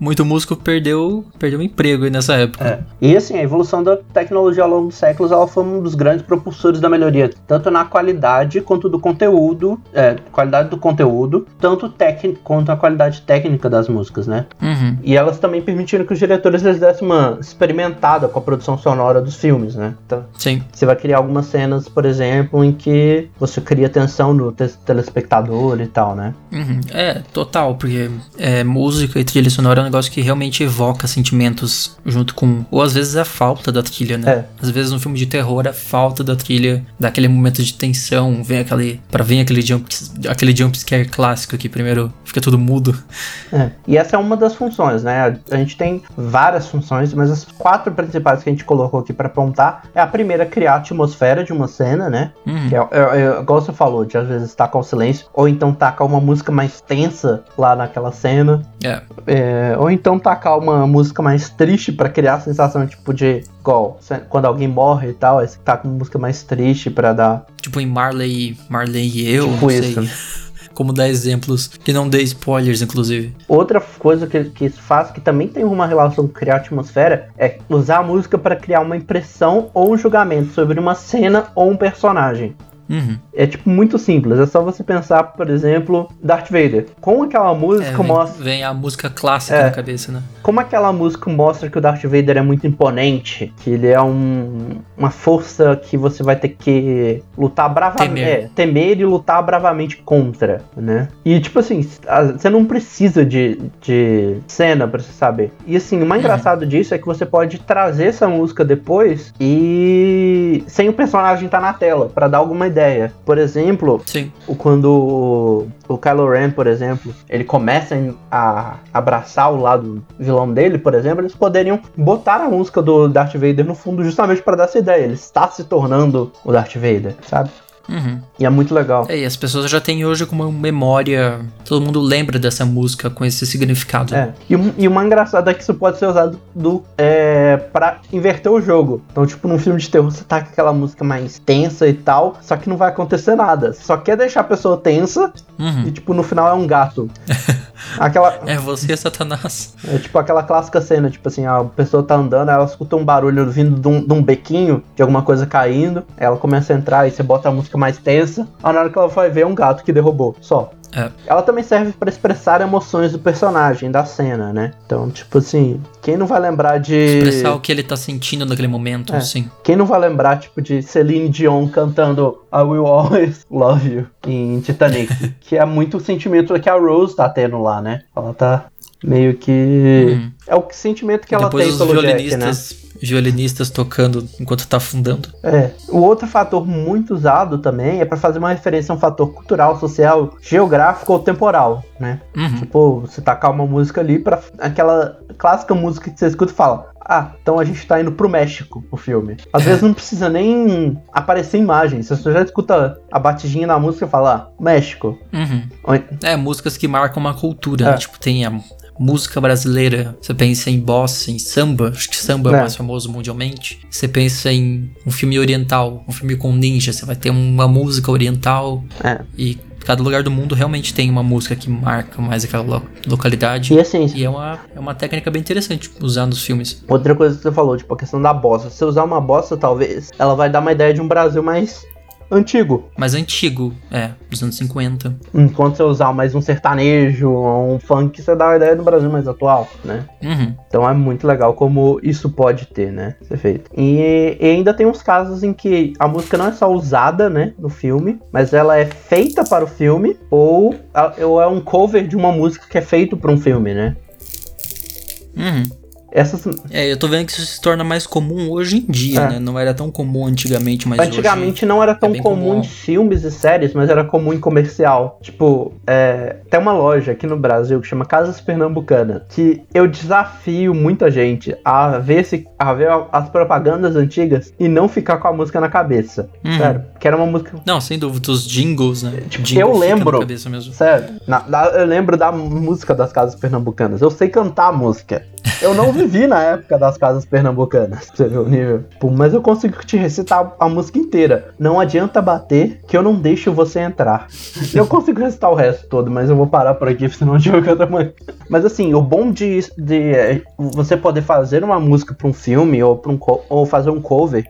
Muito músico perdeu, perdeu o emprego aí nessa época.
É. E assim, a evolução da tecnologia ao longo dos séculos ela foi um dos grandes propulsores da melhoria, tanto na qualidade quanto do conteúdo, é, qualidade do conteúdo, tanto técnico quanto a qualidade técnica das músicas, né?
Uhum.
E elas também permitiram que os diretores eles dessem uma experimentada com a produção sonora dos filmes, né? Então,
Sim.
você vai criar algumas cenas, por exemplo, em que você cria atenção no te- telespectador e tal, né?
Uhum. É, total, porque é, música e trilha sonora um negócio que realmente evoca sentimentos junto com. Ou às vezes a falta da trilha, né?
É.
Às vezes no filme de terror a falta da trilha, daquele momento de tensão, vem aquele. Pra vir aquele jump, aquele jump scare clássico que primeiro fica tudo mudo.
É, E essa é uma das funções, né? A- gente tem várias funções, mas as quatro principais que a gente colocou aqui pra apontar é a primeira, criar a atmosfera de uma cena, né?
Uhum.
Que é, é, é, igual você falou, de às vezes tacar o silêncio, ou então tacar uma música mais tensa lá naquela cena.
É.
É, ou então tacar uma música mais triste para criar a sensação tipo de igual quando alguém morre e tal, aí você tá com uma música mais triste para dar.
Tipo em Marley, Marley e eu,
tipo isso.
sei. Como dar exemplos que não dê spoilers, inclusive.
Outra coisa que, que isso faz, que também tem uma relação com criar atmosfera, é usar a música para criar uma impressão ou um julgamento sobre uma cena ou um personagem.
Uhum.
É tipo muito simples, é só você pensar, por exemplo, Darth Vader. Como aquela música
É, vem,
mostra.
vem a música clássica
É.
na cabeça, né?
Como aquela música mostra que o Darth Vader é muito imponente, que ele é um, uma força que você vai ter que lutar bravamente.
Temer.
É, temer e lutar bravamente contra, né? E tipo assim, você não precisa de, de cena pra você saber. E assim, o mais
Uhum.
engraçado disso é que você pode trazer essa música depois e sem o personagem estar na tela, pra dar alguma ideia. Por exemplo,
Sim.
o- quando o, o Kylo Ren, por exemplo, ele começa a abraçar o lado vilão dele, por exemplo, eles poderiam botar a música do Darth Vader no fundo justamente para dar essa ideia. Ele está se tornando o Darth Vader, sabe?
Uhum.
E é muito legal.
É, e as pessoas já têm hoje como memória. Todo mundo lembra dessa música com esse significado.
É. E, e o mais engraçado é que isso pode ser usado do, é, para inverter o jogo. Então, tipo, num filme de terror, você tá com aquela música mais tensa e tal, só que não vai acontecer nada. Só quer deixar a pessoa tensa
Uhum.
e, tipo, no final é um gato. Aquela,
É você, Satanás.
É tipo aquela clássica cena, tipo assim, a pessoa tá andando, ela escuta um barulho vindo de um, de um bequinho, de alguma coisa caindo, ela começa a entrar e você bota a música mais tensa, aí na hora que ela vai ver é um gato que derrubou, só.
É.
Ela também serve pra expressar emoções do personagem, da cena, né? Então, tipo assim, quem não vai lembrar de...
Expressar o que ele tá sentindo naquele momento,
É.
sim.
Quem não vai lembrar, tipo, de Celine Dion cantando I Will Always Love You em Titanic? que é muito o sentimento que a Rose tá tendo lá, né? Ela tá meio que...
Uhum.
É o sentimento que ela
Depois
tem
os
pelo Jack, né?
violinistas, violinistas tocando enquanto tá afundando.
É. O outro fator muito usado também é pra fazer uma referência a um fator cultural, social, geográfico ou temporal, né?
Uhum.
Tipo, você tacar uma música ali pra aquela clássica música que você escuta e fala: Ah, então a gente tá indo pro México o filme. Às vezes não precisa nem aparecer imagem. Você só já escuta a batidinha da música e fala: Ah, México.
Uhum. É, músicas que marcam uma cultura,
É.
né? Tipo, tem a música brasileira, você pensa em bossa, em samba, acho que samba é,
É.
o mais famoso mundialmente. Você pensa em um filme oriental, um filme com ninja, você vai ter uma música oriental
É.
e cada lugar do mundo realmente tem uma música que marca mais aquela lo- localidade.
E assim,
E é uma, é uma técnica bem interessante usar nos filmes.
outra coisa que você falou, tipo, a questão da bossa. Se você usar uma bossa, talvez, ela vai dar uma ideia de um Brasil mais antigo.
Mais antigo, é, dos anos 50.
Enquanto você usar mais um sertanejo ou um funk, você dá uma ideia do Brasil mais atual, né?
Uhum.
Então é muito legal como isso pode ter, né? Ser feito. E, e ainda tem uns casos em que a música não é só usada, né? No filme, mas ela é feita para o filme ou, ou é um cover de uma música que é feito para um filme, né?
Uhum.
Essas,
É, eu tô vendo que isso se torna mais comum hoje em dia,
É.
né? Não era tão comum antigamente, mas hoje...
Antigamente não era tão
bem
comum
comum.
em filmes e séries, mas era comum em comercial. Tipo, é, tem uma loja aqui no Brasil que chama Casas Pernambucana, que eu desafio muita gente a ver, se, a ver as propagandas antigas e não ficar com a música na cabeça.
Uhum.
Sério, que era uma música.
Não, sem dúvida, os jingles, né?
Tipo,
Jingle
eu
na
lembro.
mesmo.
Sério, na- na- eu lembro da música das casas pernambucanas. Eu sei cantar a música. Eu não vivi na época das casas pernambucanas, pra você ver o nível. Mas eu consigo te recitar a música inteira. Não adianta bater, que eu não deixo você entrar. Eu consigo recitar o resto todo, mas eu vou parar por aqui, senão o jogo é tamanho. Mas assim, o bom de, de é, você poder fazer uma música pra um filme ou, pra um, ou fazer um cover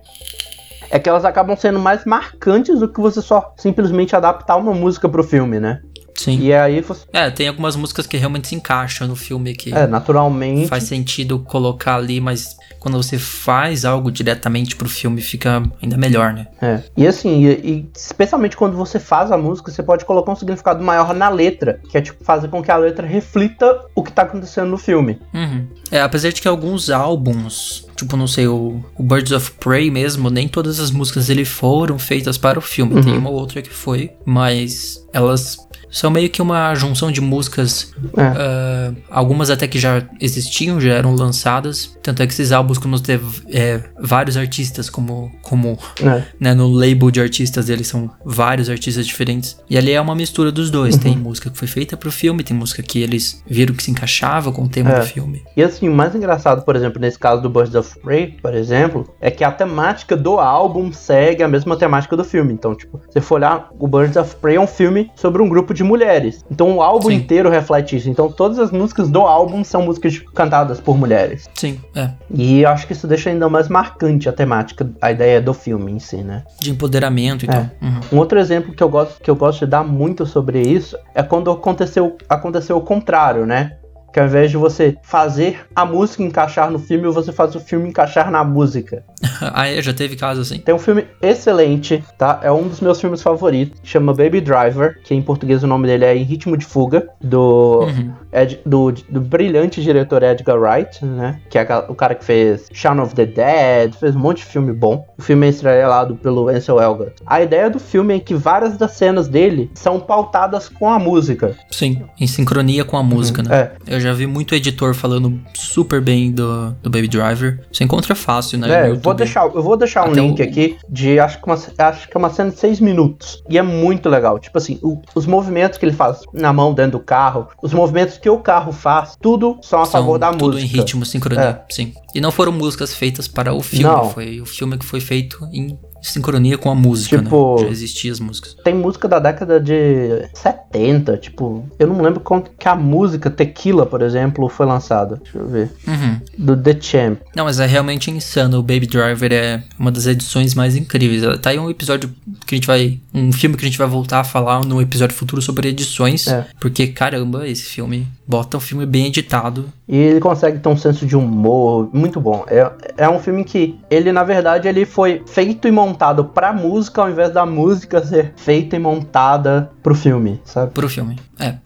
é que elas acabam sendo mais marcantes do que você só simplesmente adaptar uma música pro filme, né?
Sim.
E aí você.
É, tem algumas músicas que realmente se encaixam no filme que
É, naturalmente.
faz sentido colocar ali, mas quando você faz algo diretamente pro filme fica ainda melhor, né?
É. E assim, e, e especialmente quando você faz a música, você pode colocar um significado maior na letra, que é tipo fazer com que a letra reflita o que tá acontecendo no filme.
Uhum. É, apesar de que alguns álbuns, tipo, não sei, o, o Birds of Prey mesmo, nem todas as músicas dele foram feitas para o filme.
Uhum.
Tem uma ou outra que foi, mas elas São meio que uma junção de músicas,
É.
uh, algumas até que já existiam, já eram lançadas. Tanto é que esses álbuns como ter é, vários artistas como, como
É.
né, no label de artistas deles são vários artistas diferentes. E ali é uma mistura dos dois. Tem música que foi feita pro filme, tem música que eles viram que se encaixava com o tema
É.
do filme.
E assim, o mais engraçado, por exemplo, nesse caso do Birds of Prey, por exemplo, é que a temática do álbum segue a mesma temática do filme. Então, tipo, se for olhar, o Birds of Prey é um filme sobre um grupo de mulheres. Então o álbum
Sim.
inteiro reflete isso. Então todas as músicas do álbum são músicas cantadas por mulheres.
Sim, é.
E eu acho que isso deixa ainda mais marcante a temática, a ideia do filme em si, né?
De empoderamento e tal. Uhum.
Um outro exemplo que eu gosto, que eu gosto de dar muito sobre isso é quando aconteceu, aconteceu o contrário, né? Que ao invés de você fazer a música encaixar no filme, você faz o filme encaixar na música.
ah, é, já teve caso assim.
Tem um filme excelente, tá? É um dos meus filmes favoritos. Chama Baby Driver, que em português o nome dele é Em Ritmo de Fuga, do,
Uhum.
Ed- do, do brilhante diretor Edgar Wright, né? Que é o cara que fez Shaun of the Dead, fez um monte de filme bom. O filme é estrelado pelo Ansel Elgort. A ideia do filme é que várias das cenas dele são pautadas com a música.
Sim, em sincronia com a música, né?
É,
Eu já vi muito editor falando super bem do, do Baby Driver. Você encontra fácil, né?
É, eu vou deixar, eu vou deixar um
Até
link
o-
aqui de acho que, uma, acho que é uma cena de 6 minutos. E é muito legal. Tipo assim, o- os movimentos que ele faz na mão dentro do carro, os movimentos que o carro faz, tudo são a
São
favor da
tudo
música.
em ritmo, sincronia, sim. E não foram músicas feitas para o filme,
Não.
foi o filme que foi feito em sincronia com a música,
Tipo-
né? Já existiam as músicas.
Tem música da década de 70, tipo, eu não lembro quando que a música Tequila, por exemplo, foi lançada. Deixa eu ver.
Uhum.
Do The Champ.
Não, mas é realmente insano. O Baby Driver é uma das edições mais incríveis. Tá aí um episódio que a gente vai. Um filme que a gente vai voltar a falar no episódio futuro sobre edições.
É.
Porque, caramba, esse filme bota um filme bem editado.
E ele consegue ter um senso de humor muito bom. É, é um filme que ele, na verdade, ele foi feito e montado pra música ao invés da música ser feita e montada pro filme, sabe?
Pro filme. É.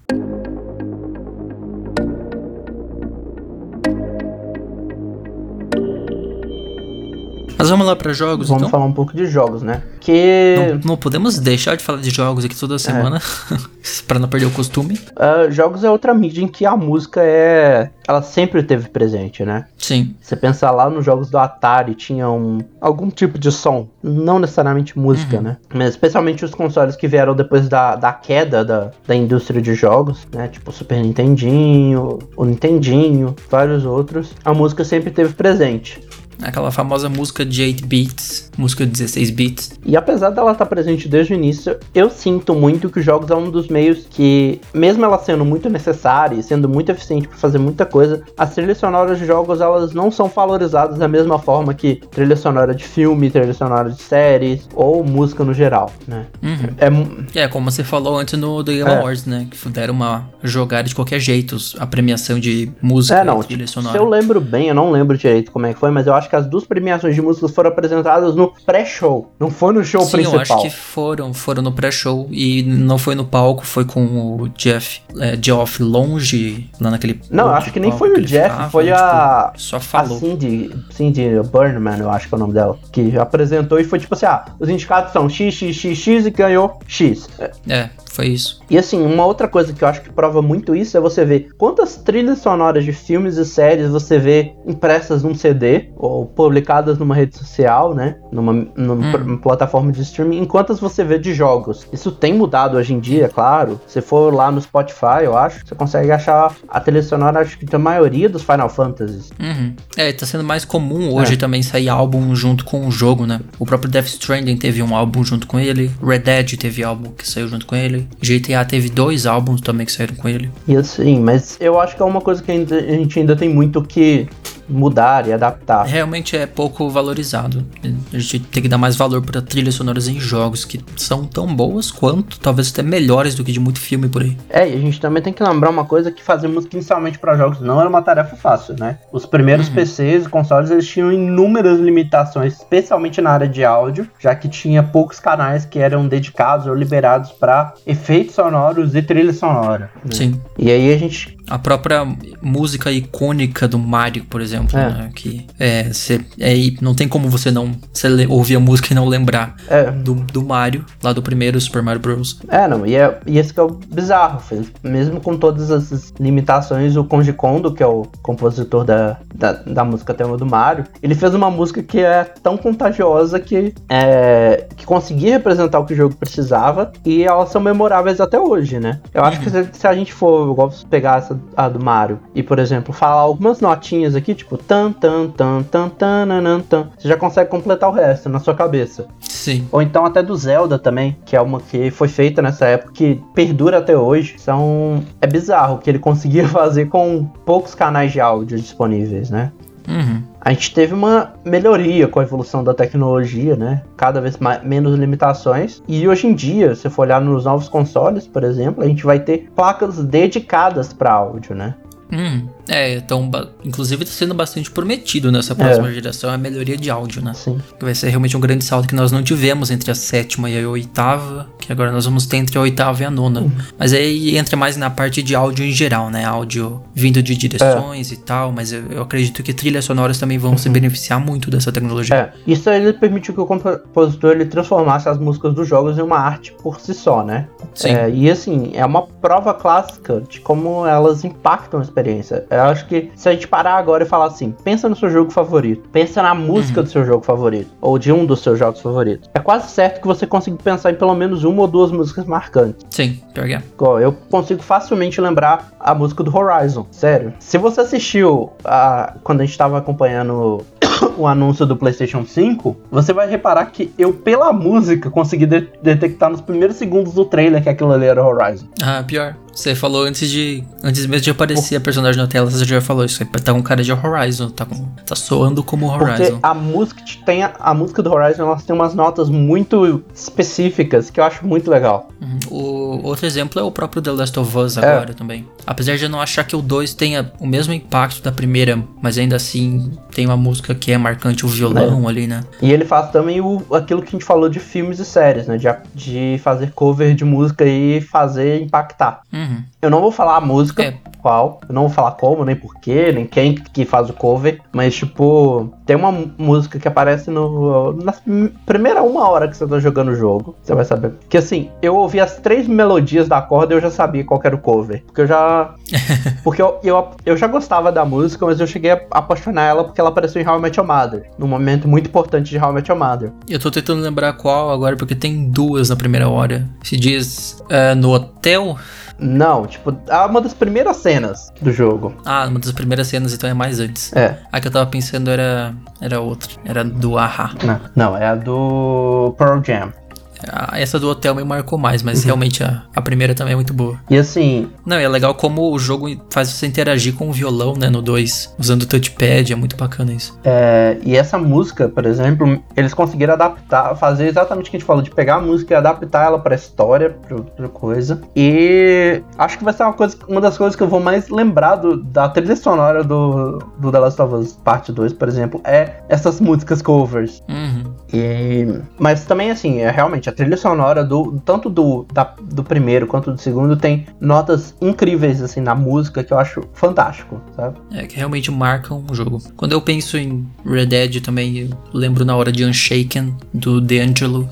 Mas vamos lá pra jogos,
Vamos
então?
falar um pouco de jogos, né? Que
Não, não podemos deixar de falar de jogos aqui
É.
toda semana, pra não perder o costume.
ah, jogos é outra mídia em que a música é. Ela sempre teve presente, né?
Sim,
Você pensar lá nos jogos do Atari, tinha um, algum tipo de som, não necessariamente música, né? Mas especialmente os consoles que vieram depois da, da queda da, da indústria de jogos, né? Tipo o Super Nintendinho, o Nintendinho, vários outros. A música sempre teve presente.
Aquela famosa música de 8 bits, música de 16 bits.
E apesar dela estar presente desde o início, eu sinto muito que os jogos é um dos meios que, mesmo ela sendo muito necessária e sendo muito eficiente para fazer muita coisa, as trilhas sonoras de jogos elas não são valorizadas da mesma forma que trilha sonora de filme, trilha sonora de séries ou música no geral, né?
Uhum.
É,
É, como você falou antes no The Game
É.
Awards, né? Que deram uma jogada de qualquer jeito, a premiação de música
é não,
trilha sonora.
se eu lembro bem, eu não lembro direito como é que foi, mas eu acho que as duas premiações de músicas foram apresentadas no pré-show, não foi no show
Sim,
principal.
eu acho que foram, foram no pré-show e não foi no palco, foi com o Jeff, é, Geoff longe, lá naquele
Não, acho que nem foi o Jeff, foi
tipo,
a-
Só
A
falou.
Cindy, Cindy Burnman, eu acho que é o nome dela, que apresentou e foi tipo assim: ah, os indicados são X, X, X, X e ganhou X. É,
foi isso.
E assim, uma outra coisa que eu acho que prova muito isso é você ver quantas trilhas sonoras de filmes e séries você vê impressas num CD ou publicadas numa rede social, né? Numa, numa
Hum.
plataforma de streaming, enquanto você vê de jogos. Isso tem mudado hoje em dia, é claro. Se for lá no Spotify, eu acho, você consegue achar a trilha sonora, acho que da maioria dos Final Fantasies.
Uhum. É, tá sendo mais comum hoje
É.
também sair álbum junto com o jogo, né? O próprio Death Stranding teve um álbum junto com ele, Red Dead teve álbum que saiu junto com ele, GTA teve dois álbuns também que saíram com ele.
E assim, mas eu acho que é uma coisa que a gente ainda tem muito que mudar e adaptar.
Realmente é pouco valorizado. A gente tem que dar mais valor para trilhas sonoras em jogos que são tão boas quanto, talvez até melhores do que de muito filme por aí.
É, e a gente também tem que lembrar uma coisa que fazer música inicialmente para jogos não era uma tarefa fácil, né? Os primeiros PCs e consoles eles tinham inúmeras limitações, especialmente na área de áudio, já que tinha poucos canais que eram dedicados ou liberados para efeitos sonoros e trilha sonora. né?
Sim.
E aí a gente
A própria música icônica do Mario, por exemplo,
É.
né? Que é, cê, é, não tem como você não le- ouvir a música e não lembrar
É.
do, do Mario, lá do primeiro Super Mario Bros.
É, não, e, é, e esse que é o bizarro, filho. mesmo com todas essas limitações, o Koji Kondo, que é o compositor da, da, da música tema do Mario, ele fez uma música que é tão contagiosa que, é, que conseguia representar o que o jogo precisava e elas são memoráveis até hoje, né? Eu acho que se, se a gente for igual pegar essa a do Mario e, por exemplo, falar algumas notinhas aqui, tipo tan tan tan tan tan nan, tan, você já consegue completar o resto na sua cabeça.
Sim.
Ou então até do Zelda também, que é uma que foi feita nessa época que perdura até hoje. São é bizarro o que ele conseguia fazer com poucos canais de áudio disponíveis, né?
Uhum.
A gente teve uma melhoria com a evolução da tecnologia, né? Cada vez mais, menos limitações. E hoje em dia, se for olhar nos novos consoles, por exemplo, a gente vai ter placas dedicadas para áudio, né?
Uhum. É, então, inclusive tá sendo bastante prometido nessa próxima geração a melhoria de áudio, né?
Assim.
Que vai ser realmente um grande salto que nós não tivemos entre a sétima e a oitava, que agora nós vamos ter entre a oitava e a nona.
Uhum.
Mas aí entra mais na parte de áudio em geral, né? Áudio vindo de direções
É.
e tal, mas eu, eu acredito que trilhas sonoras também vão se beneficiar muito dessa tecnologia.
Uhum. É, isso aí ele permitiu que o compositor ele transformasse as músicas dos jogos em uma arte por si só, né?
Sim.
É, e assim, é uma prova clássica de como elas impactam experiência. Eu acho que se a gente parar agora e falar assim, pensa no seu jogo favorito, pensa na música do seu jogo favorito, ou de um dos seus jogos favoritos, é quase certo que você consiga pensar em pelo menos uma ou duas músicas marcantes.
Sim, pior que é.
Eu consigo facilmente lembrar a música do Horizon, sério. Se você assistiu a, quando a gente tava acompanhando o anúncio do PlayStation 5, você vai reparar que eu, pela música, consegui de- detectar nos primeiros segundos do trailer que aquilo ali era Horizon.
Ah, pior. Você falou antes de. Antes mesmo de aparecer a personagem na tela, você já falou isso. Tá com cara de Horizon. Tá, com, tá soando como
Porque
Horizon.
a música tem a, a música do Horizon, elas tem umas notas muito específicas que eu acho muito legal.
Uhum. O outro exemplo é o próprio The Last of Us
É.
agora também. Apesar de eu não achar que o 2 tenha o mesmo impacto da primeira, mas ainda assim tem uma música que é marcante, o violão ali, né?
E ele faz também o, aquilo que a gente falou de filmes e séries, né? De, de fazer cover de música e fazer impactar.
Uhum.
Eu não vou falar a música,
É.
qual, eu não vou falar como, nem porquê, nem quem que faz o cover, mas tipo, tem uma música que aparece no na prim- primeira uma hora que você tá jogando o jogo, você vai saber. Que assim, eu ouvi as três melodias da corda e eu já sabia qual que era o cover. Porque eu já. porque eu, eu, eu já gostava da música, mas eu cheguei a apaixonar ela porque ela apareceu em How I Met Your Mother, num momento muito importante de How I Met Your Mother.
Eu tô tentando lembrar qual agora, porque tem duas na primeira hora. Se diz é, no hotel.
Não, tipo, é uma das primeiras cenas do jogo.
Ah, uma das primeiras cenas, então é mais antes.
É.
A que eu tava pensando era. Era outra. Era do Aha.
Não, não, é a do Pearl Jam.
Essa do hotel me marcou mais, mas
Uhum.
realmente a, a primeira também é muito boa.
E assim,
Não, e é legal como o jogo faz você interagir com o violão, né, no 2, usando o touchpad, é muito bacana isso.
É, e essa música, por exemplo, eles conseguiram adaptar, fazer exatamente o que a gente falou, de pegar a música e adaptar ela pra história, pra, pra coisa. E acho que vai ser uma, coisa, uma das coisas que eu vou mais lembrar do- da trilha sonora do, do The Last of Us Parte 2, por exemplo, é essas músicas covers.
Uhum.
E, mas também, assim, é realmente a trilha sonora do tanto do, da- do primeiro quanto do segundo tem notas incríveis, assim, na música que eu acho fantástico, sabe?
É, que realmente marcam o jogo. Quando eu penso em Red Dead também, eu lembro na hora de Unshaken, do D'Angelo,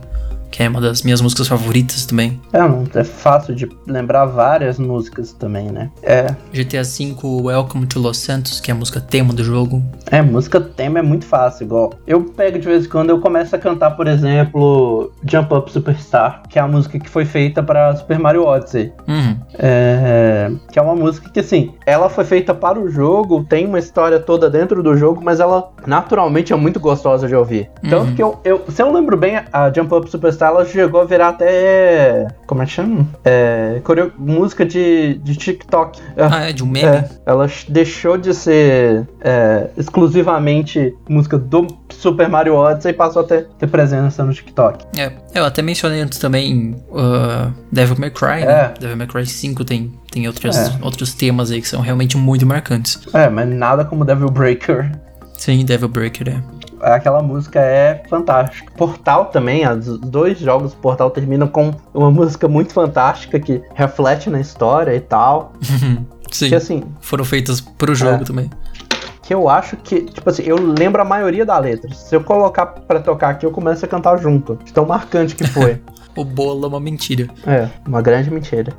que é uma das minhas músicas favoritas também.
É, é fácil de lembrar várias músicas também, né? É,
GTA V, Welcome to Los Santos, que é a música tema do jogo.
É, música tema é muito fácil, igual. Eu pego de vez em quando eu começo a cantar, por exemplo, Jump Up Superstar, que é a música que foi feita para Super Mario Odyssey.
Uhum.
É, que é uma música que, assim, ela foi feita para o jogo, tem uma história toda dentro do jogo, mas ela naturalmente é muito gostosa de ouvir. Tanto
Uhum.
que eu, eu, se eu lembro bem, a Jump Up Superstar ela chegou a virar até. Como é que chama? É, coreo- música de, de TikTok.
Ah, é de um meme?
É, ela deixou de ser é, exclusivamente música do Super Mario Odyssey e passou a ter, ter presença no TikTok.
É, eu até mencionei antes também uh, Devil May Cry,
É.
né? Devil May Cry 5 tem, tem outros,
É.
outros temas aí que são realmente muito marcantes.
É, mas nada como Devil Breaker.
Sim, Devil Breaker é.
Aquela música é fantástica. Portal também, os dois jogos do Portal terminam com uma música muito fantástica que reflete na história e tal.
Sim.
Que assim.
Foram feitas pro jogo
É.
também.
Que eu acho que, tipo assim, eu lembro a maioria da letra. Se eu colocar pra tocar aqui, eu começo a cantar junto. De Tão marcante que foi.
O bolo é uma mentira.
É, uma grande mentira.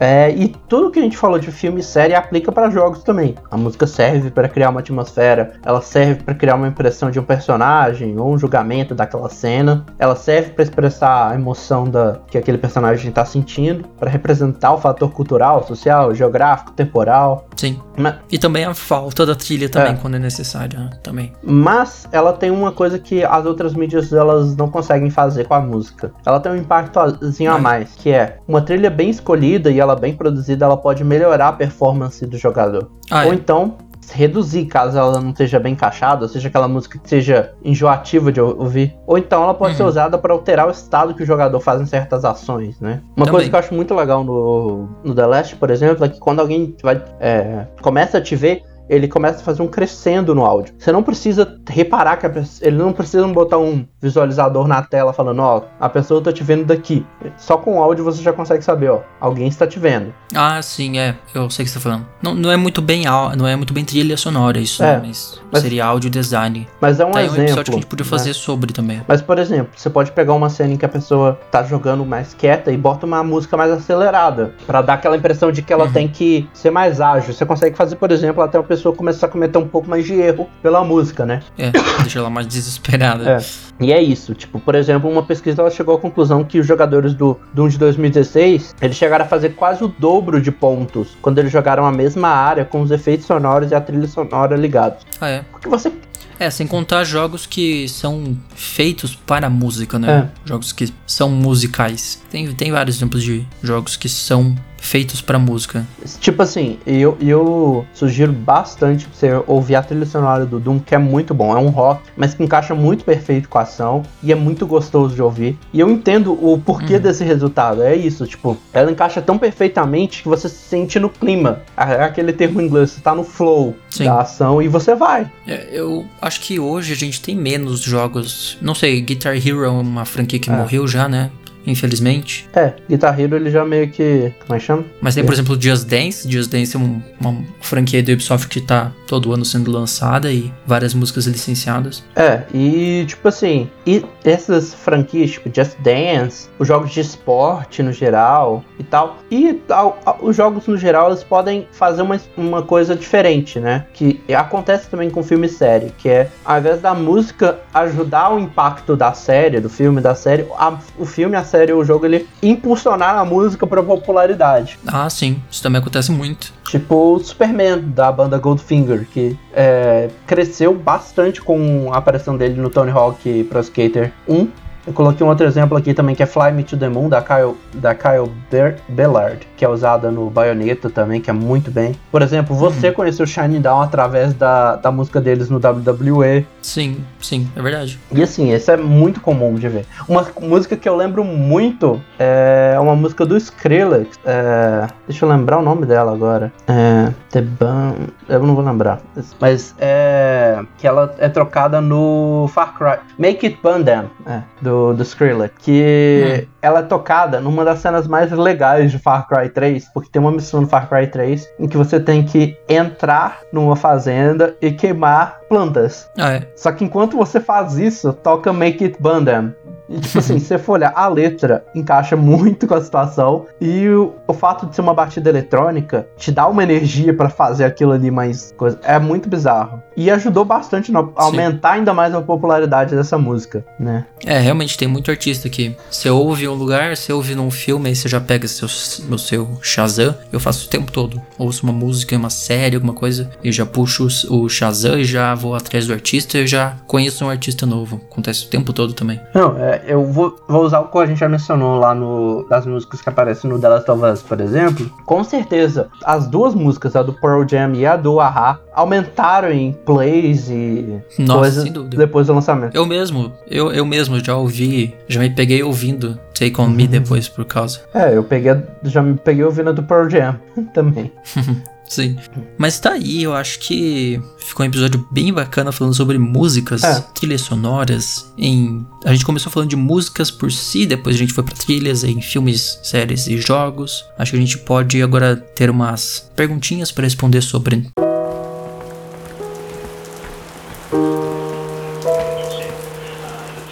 É, e tudo que a gente falou de filme e série aplica para jogos também. A música serve para criar uma atmosfera, ela serve para criar uma impressão de um personagem ou um julgamento daquela cena, ela serve para expressar a emoção da, que aquele personagem está sentindo, para representar o fator cultural, social, geográfico, temporal.
Sim.
Mas,
E também a falta da trilha também,
É.
quando é necessário, né? Também.
mas ela tem uma coisa que as outras mídias elas não conseguem fazer com a música. Ela tem um impactozinho a
É.
mais, que é uma trilha bem escolhida e ela bem produzida, ela pode melhorar a performance do jogador.
Ah,
Ou
é.
então reduzir caso ela não esteja bem encaixada, ou seja, aquela música que seja enjoativa de ou- ouvir. Ou então ela pode ser
Uhum.
usada para alterar o estado que o jogador faz em certas ações, né? Uma
Também.
coisa que eu acho muito legal no, no The Last, por exemplo, é que quando alguém vai, é, começa a te ver, ele começa a fazer um crescendo no áudio. Você não precisa reparar que a pessoa, ele não precisa botar um visualizador na tela falando, ó, a pessoa tá te vendo daqui. Só com o áudio você já consegue saber, ó, alguém está te vendo.
Ah, sim, é. Eu sei o que você tá falando. Não, não é muito bem não é muito bem trilha sonora isso,
É,
né? Mas,
mas-
seria áudio design.
Mas é um
tá aí um
exemplo.
episódio que a gente podia
né?
fazer sobre também.
Mas, por exemplo, você pode pegar uma cena em que a pessoa tá jogando mais quieta e bota uma música mais acelerada, Pra dar aquela impressão de que ela
Uhum.
tem que ser mais ágil. Você consegue fazer, por exemplo, até a pessoa começar a cometer um pouco mais de erro pela música, né?
É, deixa ela mais desesperada.
É. E é isso, tipo, por exemplo, uma pesquisa ela chegou à conclusão que os jogadores do Doom de 2016, eles chegaram a fazer quase o dobro de pontos quando eles jogaram a mesma área com os efeitos sonoros e a trilha sonora ligados.
Ah, é.
Porque você
É, sem contar jogos que são feitos para música, né? Jogos que são musicais. Tem, tem vários exemplos de jogos que são feitos para música.
Tipo assim, eu, eu sugiro bastante você ouvir a trilha sonora do Doom, que é muito bom. É um rock, mas que encaixa muito perfeito com a ação e é muito gostoso de ouvir. E eu entendo o porquê
Uhum.
desse resultado. É isso, tipo, ela encaixa tão perfeitamente que você se sente no clima. É aquele termo em inglês, você tá no flow
Sim.
da ação e você vai.
É, eu acho que hoje a gente tem menos jogos. Não sei, Guitar Hero é uma franquia que
É.
morreu já, né? Infelizmente.
É, Guitar Hero ele já meio que. Como é que chama?
Mas tem, por exemplo, Just Dance. Just Dance é um- uma franquia do Ubisoft que tá todo ano sendo lançada e várias músicas licenciadas.
É, e tipo assim, e essas franquias, tipo Just Dance, os jogos de esporte no geral e tal, e tal, os jogos no geral eles podem fazer uma, uma coisa diferente, né? Que acontece também com filme e série, que é ao invés da música ajudar o impacto da série, do filme, da série, a- o filme, a série, o jogo, ele impulsionar a música pra popularidade.
Ah, sim. Isso também acontece muito.
Tipo o Superman, da banda Goldfinger, que é, cresceu bastante com a aparição dele no Tony Hawk Pro Skater 1. Eu coloquei um outro exemplo aqui também, que é Fly Me to the Moon, da Kyle, da Kyle Ber- Bellard, que é usada no Bayonetta também, que é muito bem. Por exemplo, você conheceu Shining Down através da, da música deles no WWE.
Sim, sim, é verdade.
E assim, isso é muito comum de ver. Uma música que eu lembro muito é uma música do Skrillex. é, deixa eu lembrar o nome dela agora. É, The Bun. Eu não vou lembrar. Mas é. Que ela é trocada no Far Cry. Make It Bundam, é, do, do Skrillex. Que ela é tocada numa das cenas mais legais de Far Cry 3. Porque tem uma missão no Far Cry 3 em que você tem que entrar numa fazenda e queimar plantas.
Ah, é.
Só que enquanto você faz isso, toca Make It Bundam. E tipo assim, se você for olhar, a letra encaixa muito com a situação. E o, o fato de ser uma batida eletrônica te dá uma energia pra fazer aquilo ali mais coisa. É muito bizarro. E ajudou bastante no- a aumentar ainda mais a popularidade dessa música, né?
É, realmente tem muito artista que você ouve em um lugar, você ouve num filme, aí você já pega seu, o seu Shazam. Eu faço o tempo todo. Ouço uma música, uma série, alguma coisa, e já puxo o Shazam e já vou atrás do artista e já conheço um artista novo. Acontece o tempo todo também.
Não, é, eu vou, vou usar o que a gente já mencionou lá no das músicas que aparecem no The Last of Us, por exemplo. Com certeza, as duas músicas, a do Pearl Jam e a do Aha, aumentaram em plays e
Nossa,
coisas
sem dúvida.
depois do lançamento.
Eu mesmo, eu, eu mesmo já ouvi, já me peguei ouvindo Take On
Uhum.
Me depois por causa.
É, eu peguei, já me peguei ouvindo a do Pearl Jam também.
Sim. Mas tá aí, eu acho que ficou um episódio bem bacana falando sobre músicas,
É.
trilhas sonoras. Em a gente começou falando de músicas por si, depois a gente foi pra trilhas em filmes, séries e jogos. Acho que a gente pode agora ter umas perguntinhas pra responder sobre.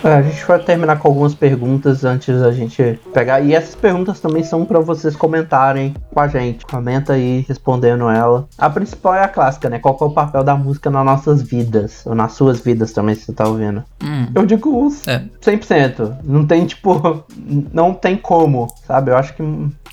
É, a gente vai terminar com algumas perguntas antes da gente pegar. E essas perguntas também são pra vocês comentarem com a gente. Comenta aí respondendo ela. A principal é a clássica, né? Qual é o papel da música nas nossas vidas? Ou nas suas vidas também, se você tá ouvindo.
Hum,
Eu digo
é.
100%. Não tem, tipo, não tem como, sabe? Eu acho que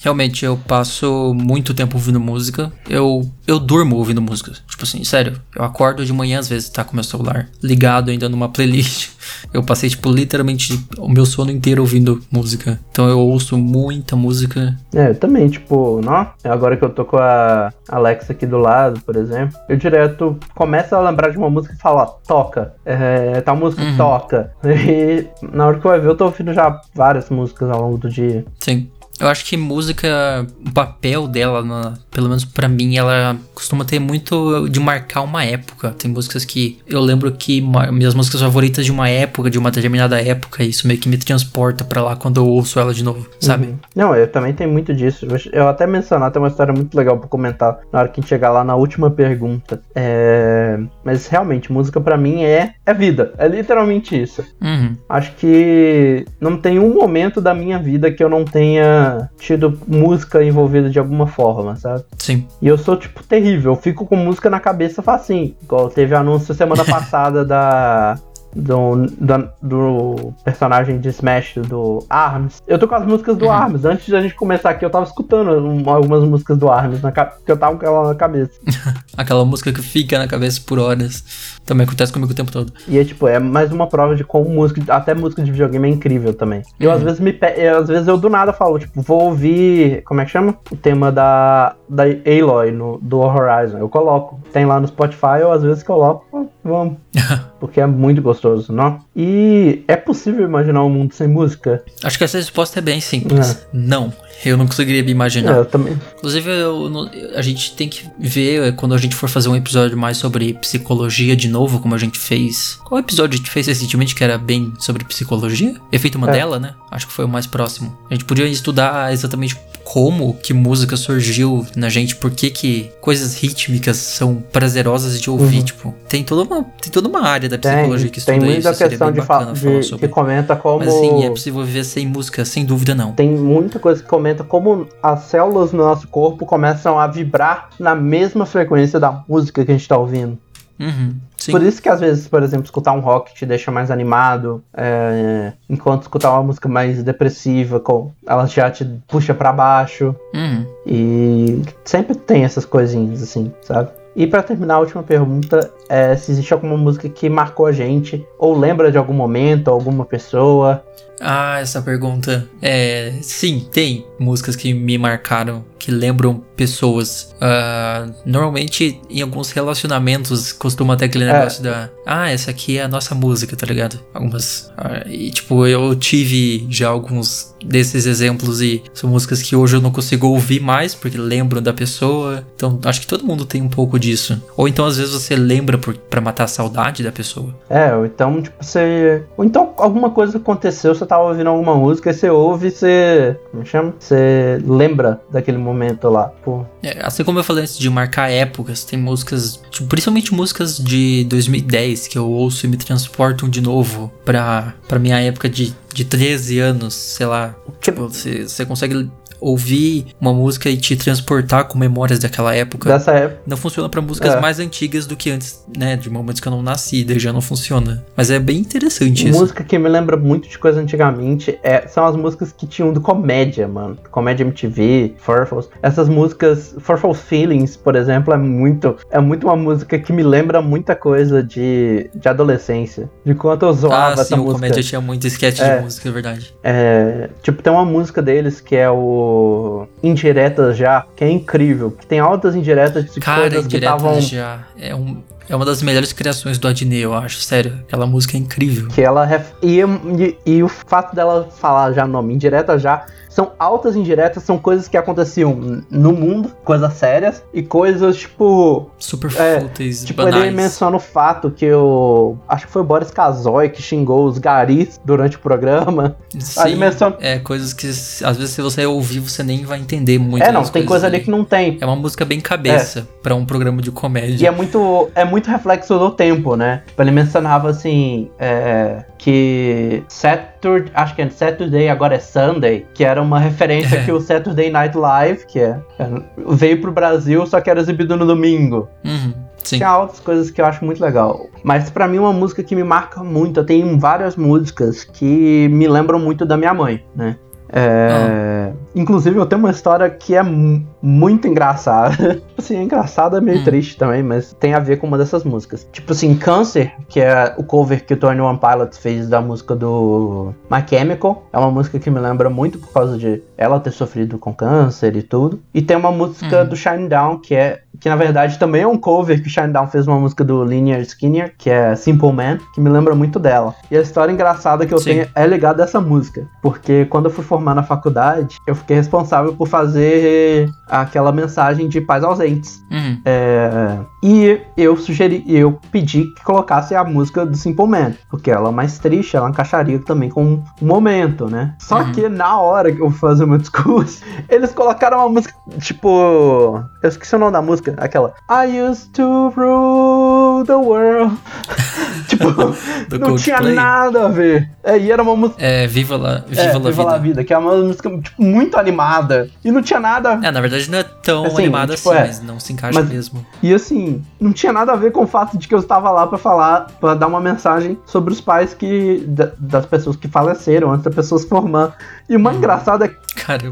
Realmente, eu passo muito tempo ouvindo música. Eu, eu durmo ouvindo música. Tipo assim, sério. Eu acordo de manhã, às vezes, tá com meu celular ligado ainda numa playlist. Eu passei, tipo, literalmente o meu sono inteiro ouvindo música. Então eu ouço muita música.
É, eu também, tipo, não? Agora que eu tô com a Alexa aqui do lado, por exemplo, eu direto começo a lembrar de uma música e falo, ó, toca. É, tal música
Uhum.
toca. E na hora que eu vai ver, eu tô ouvindo já várias músicas ao longo do dia.
Sim. Eu acho que música, o papel dela, na- pelo menos pra mim, ela costuma ter muito de marcar uma época. Tem músicas que eu lembro que minhas músicas favoritas de uma época, de uma determinada época, e isso meio que me transporta pra lá quando eu ouço ela de novo, sabe?
Uhum. Não, eu também tenho muito disso. Eu- até mencionar, tem uma história muito legal pra comentar na hora que a gente chegar lá na última pergunta. É... Mas realmente, música pra mim é, é vida. É literalmente isso.
Uhum.
Acho que não tem um momento da minha vida que eu não tenha tido música envolvida de alguma forma, sabe?
Sim.
E eu sou, tipo, terrível. Eu fico com música na cabeça facinho. Igual teve anúncio semana passada da. Do, da- do personagem de Smash do Arms. Eu tô com as músicas do
Uhum.
Arms. Antes da gente começar aqui, eu tava escutando um- algumas músicas do Arms, na, que eu tava com ela na cabeça.
Aquela música que fica na cabeça por horas. Também acontece comigo o tempo todo.
E é tipo, é mais uma prova de como música, até música de videogame é incrível também. Eu às vezes me eu, às vezes eu do nada falo, tipo, vou ouvir, como é que chama? O tema da da Aloy no do Horizon. Eu coloco. Tem lá no Spotify, eu às vezes coloco, vamos. Porque é muito gostoso, não? E é possível imaginar um mundo sem música?
Acho que essa resposta é bem simples. Não. Eu não conseguiria me imaginar.
É, eu também.
Inclusive, eu a gente tem que ver eh, quando a gente for fazer um episódio mais sobre psicologia de novo, como a gente fez. Qual episódio a gente fez recentemente que era bem sobre psicologia? Efeito Mandela, né? Acho que foi o mais próximo. A gente podia estudar exatamente como que música surgiu na gente, por que que coisas rítmicas são prazerosas de ouvir,
Uhum.
tipo. Tem toda uma, tem toda uma área da
Tem,
psicologia que estuda
tem muita
isso, seria
questão de,
falar
de
sobre.
que comenta como.
Mas sim, é possível viver sem música, sem dúvida não.
Tem muita coisa que comenta como as células no nosso corpo começam a vibrar na mesma frequência da música que a gente tá ouvindo.
Uhum.
Por isso que às vezes, por exemplo, escutar um rock te deixa mais animado, é, enquanto escutar uma música mais depressiva, com, ela já te puxa pra baixo.
Uhum.
E sempre tem essas coisinhas assim, sabe? E pra terminar, a última pergunta é se existe alguma música que marcou a gente, ou lembra de algum momento, alguma pessoa.
Ah, essa pergunta. É. Sim, tem músicas que me marcaram, que lembram pessoas. Ah, normalmente, em alguns relacionamentos, costuma ter aquele
É.
negócio da. Ah, essa aqui é a nossa música, tá ligado? Algumas. ah, e, tipo, eu tive já alguns desses exemplos e são músicas que hoje eu não consigo ouvir mais, porque lembram da pessoa. Então, acho que todo mundo tem um pouco disso. Ou então, às vezes, você lembra por, pra matar a saudade da pessoa.
É, ou então, tipo, você. Ou então alguma coisa aconteceu, você tava ouvindo alguma música, e você ouve e você. Como chama? Você lembra daquele momento lá. Pô.
É, assim como eu falei antes de marcar épocas, tem músicas, tipo, principalmente músicas de 2010 que eu ouço e me transportam de novo pra, pra minha época de, de 13 anos, sei lá. Tipo, você, você consegue ouvir uma música e te transportar com memórias daquela época.
Dessa época.
Não funciona pra músicas
É.
mais antigas do que antes, né? De momentos que eu não nasci, daí já não funciona. Mas é bem interessante isso.
Música que me lembra muito de coisa antigamente é, são as músicas que tinham do comédia, mano. Comédia MTV, Furfles. Essas músicas, Furfles Feelings, por exemplo, é muito. É muito uma música que me lembra muita coisa de, de adolescência. De quanto eu zoava
Ah,
essa
sim, o
música.
comédia tinha muito sketch
É.
de música, é verdade.
É, tipo, tem uma música deles que é o Indiretas Já, que é incrível. Que tem altas indiretas de
Cara,
coisas que
Indiretas
estavam.
já é, um, é uma das melhores criações do Adnei, eu acho. Sério, aquela música é incrível.
Que ela ref- e, e, e o fato dela falar já nome indireta já são altas indiretas, são coisas que aconteciam no mundo, coisas sérias, e coisas, tipo...
Super é, fúteis,
Tipo, banais. ele menciona o fato que o... Acho que foi o Boris Kazoy que xingou os garis durante o programa.
Sim, menciona... é, coisas que às vezes se você ouvir, você nem vai entender muito.
É, não, tem coisa ali que não tem.
É uma música bem cabeça é. para um programa de comédia.
E é muito, é muito reflexo do tempo, né? Tipo, ele mencionava assim, é, que Saturday, acho que é Saturday, agora é Sunday, que era uma referência é. que o Saturday Night Live, que é, veio pro Brasil, só que era exibido no domingo.
Uhum. Sim.
Tinha outras coisas que eu acho muito legal. Mas para mim uma música que me marca muito, eu tenho várias músicas que me lembram muito da minha mãe, né? É, ah. Inclusive, eu tenho uma história que é muito engraçada. assim, é engraçada, é meio hum. triste também, mas tem a ver com uma dessas músicas. Tipo assim, Câncer, que é o cover que o Tony One Pilot fez da música do My Chemical. É uma música que me lembra muito por causa de ela ter sofrido com câncer e tudo. E tem uma música hum. do Shine Down, que é que na verdade também é um cover que o Shinedown fez uma música do Linear Skinner, que é Simple Man, que me lembra muito dela. E a história engraçada que eu Sim. tenho é ligada a essa música, porque quando eu fui formar na faculdade, eu fiquei responsável por fazer aquela mensagem de pais ausentes.
Uhum.
É, e eu sugeri, eu pedi que colocasse a música do Simple Man, porque ela é mais triste, ela encaixaria também com um momento, né? Só uhum. que na hora que eu fui fazer o meu discurso, eles colocaram uma música, tipo, eu esqueci o nome da música aquela I used to rule the world. tipo, não tinha nada a ver. É, e era uma música.
É, Viva La, Viva é,
La
Viva
Vida. La Vida, que é uma música tipo, muito animada. E não tinha nada.
É, na verdade não é tão assim, animada tipo, assim, é. mas não se encaixa mas, mesmo.
E assim, não tinha nada a ver com o fato de que eu estava lá para falar, para dar uma mensagem sobre os pais que. das pessoas que faleceram antes da pessoa se formar. E o mais hum. engraçado é,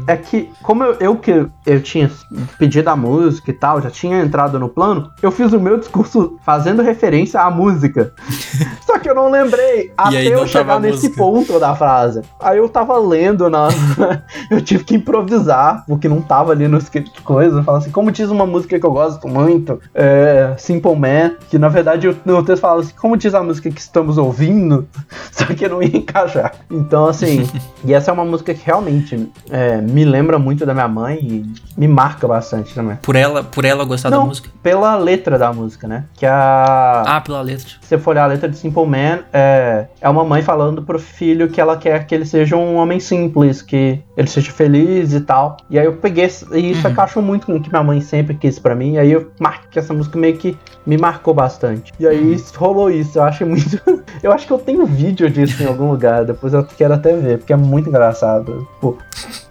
é que, como eu, eu que eu tinha pedido a música e tal, já tinha entrado no plano, eu fiz o meu discurso fazendo referência à música. Só que eu não lembrei até eu chegar nesse ponto da frase. Aí eu tava lendo na. eu tive que improvisar, porque não tava ali no script de coisa. Falar assim, como diz uma música que eu gosto muito, é, Simple Man, que na verdade no texto fala assim, como diz a música que estamos ouvindo, só que não ia encaixar. Então, assim, e essa é uma música que realmente é, me lembra muito da minha mãe e me marca bastante também.
Por ela, por ela gostar não, da música?
Pela letra da música, né? Que a.
Ah, pela letra.
Se você for olhar a letra de Simple Man, é, é uma mãe falando pro filho que ela quer que ele seja um homem simples, que ele seja feliz e tal. E aí eu peguei. E isso uhum. encaixou muito com o que minha mãe sempre quis para mim. E aí eu marquei essa música meio que me marcou bastante. E aí uhum. rolou isso. Eu achei muito. eu acho que eu tenho vídeo disso em algum lugar. Depois eu quero até ver, porque é muito engraçado. Pô,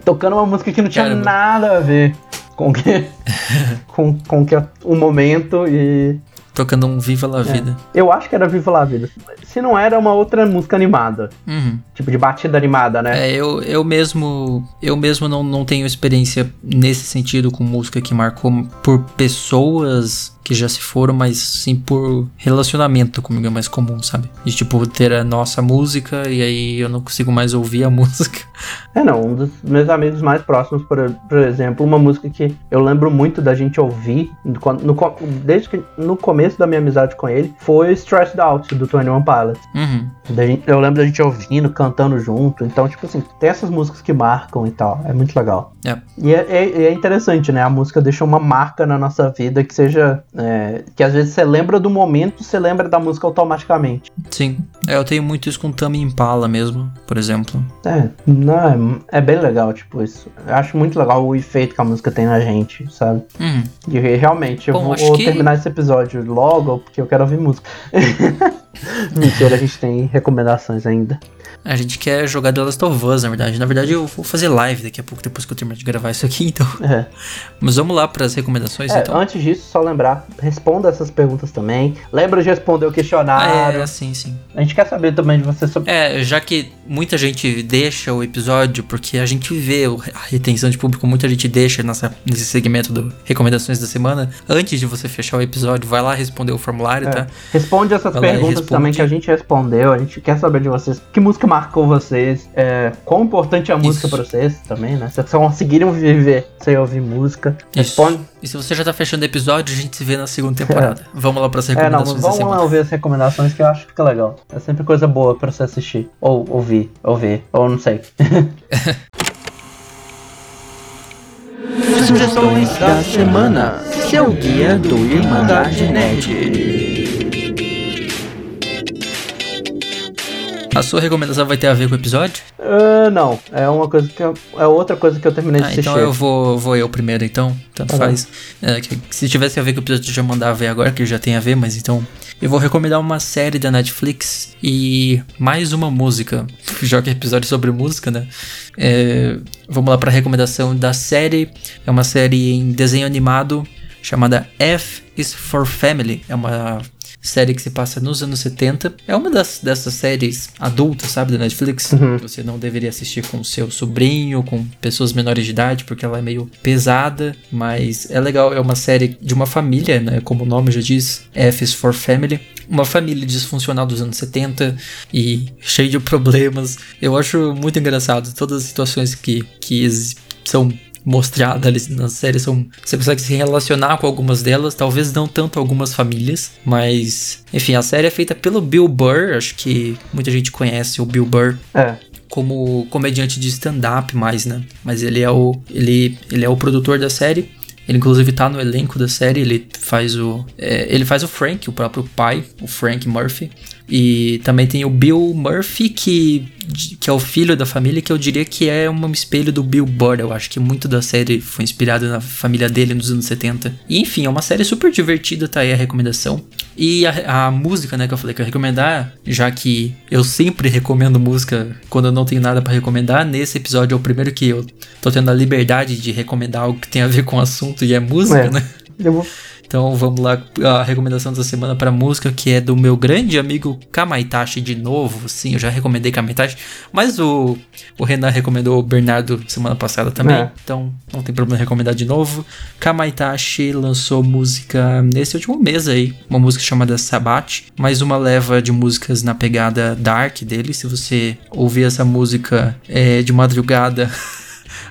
tocando uma música que não tinha Caramba. nada a ver com que, com, com que o momento e
tocando um Viva La
é.
Vida.
É, eu acho que era Viva La Vida. Se não era uma outra música animada.
Uhum.
Tipo de batida animada, né?
É, eu, eu mesmo eu mesmo não, não tenho experiência nesse sentido com música que marcou por pessoas que já se foram, mas sim por relacionamento comigo é mais comum, sabe? De tipo ter a nossa música e aí eu não consigo mais ouvir a música.
É, não, um dos meus amigos mais próximos, por, por exemplo, uma música que eu lembro muito da gente ouvir, no, no, desde que no começo da minha amizade com ele, foi Stressed Out, do Tony One Pilot.
Uhum.
Eu lembro da gente ouvindo, cantando junto, então, tipo assim, tem essas músicas que marcam e tal, é muito legal.
É.
E é, é, é interessante, né? A música deixa uma marca na nossa vida que seja é, que às vezes você lembra do momento, você lembra da música automaticamente.
Sim, é, eu tenho muito isso com Tami Impala mesmo, por exemplo.
É, não, é, é, bem legal, tipo, isso. Eu acho muito legal o efeito que a música tem na gente, sabe?
Uhum.
E realmente, eu Bom, vou, que... terminar esse episódio logo, porque eu quero ouvir música. Mentira, a gente tem recomendações ainda.
A gente quer jogar The Last of Us, na verdade. Na verdade, eu vou fazer live daqui a pouco, depois que eu terminar de gravar isso aqui, então.
É.
Mas vamos lá para as recomendações,
é,
então.
Antes disso, só lembrar, responda essas perguntas também. Lembra de responder o questionário.
É, sim, sim.
A gente quer saber também de você sobre.
É, já que muita gente deixa o episódio, porque a gente vê a retenção de público, muita gente deixa nessa, nesse segmento do recomendações da semana. Antes de você fechar o episódio, vai lá responder o formulário, é. tá?
Responde essas vai perguntas também que a gente respondeu. A gente quer saber de vocês. Que música marcou vocês? É, quão importante é a música pra vocês também, né? Vocês conseguiram viver sem ouvir música? Responde.
Isso. E se você já tá fechando o episódio, a gente se vê na segunda temporada. É. Vamos lá pras recomendações.
É, não, vamos lá ouvir as recomendações que eu acho que fica legal. É sempre coisa boa pra você assistir. Ou ouvir, ouvir, ou não sei.
Sugestões da semana. Seu guia do Irmandade Nerd.
A sua recomendação vai ter a ver com o episódio?
Uh, não, é uma coisa que eu, é outra coisa que eu terminei de
Ah,
assistir.
então eu vou, vou eu primeiro, então. Tanto
bom.
faz. É, que- que se tivesse a ver com o episódio, eu já mandava ver agora, que já tem a ver, mas então. Eu vou recomendar uma série da Netflix e mais uma música. Já que é episódio sobre música, né? É, vamos lá pra recomendação da série. É uma série em desenho animado chamada F is for Family. É uma série que se passa nos anos 70. É uma das, dessas séries adultas, sabe, da Netflix.
Uhum.
Que você não deveria assistir com seu sobrinho, com pessoas menores de idade, porque ela é meio pesada, mas é legal. É uma série de uma família, né? Como o nome já diz, F is for Family. Uma família disfuncional dos anos 70 e cheio de problemas. Eu acho muito engraçado todas as situações que, que são mostrada ali na série são você consegue se relacionar com algumas delas talvez não tanto algumas famílias mas enfim a série é feita pelo Bill Burr acho que muita gente conhece o Bill Burr
É.
como comediante de stand-up mais, né? Mas ele é o ele, ele é o produtor da série. Ele inclusive tá no elenco da série, ele faz o é, ele faz o Frank, o próprio pai, o Frank Murphy. E também tem o Bill Murphy que que é o filho da família, que eu diria que é um espelho do Bill Burr. Eu acho que muito da série foi inspirado na família dele nos anos 70. E enfim, é uma série super divertida, tá aí a recomendação. E a, a música, né, que eu falei que eu ia recomendar, já que eu sempre recomendo música quando eu não tenho nada pra recomendar, nesse episódio é o primeiro que eu tô tendo a liberdade de recomendar algo que tem a ver com o assunto e é música,
É.
né?
Eu vou-
Então vamos lá, a recomendação dessa semana para música, que é do meu grande amigo Kamaitachi de novo. Sim, eu já recomendei Kamaitachi, mas o, o Renan recomendou o Bernardo semana passada também,
É.
então não tem problema recomendar de novo. Kamaitachi lançou música nesse último mês aí, uma música chamada Sabat, mais uma leva de músicas na pegada dark dele. Se você ouvir essa música é, de madrugada.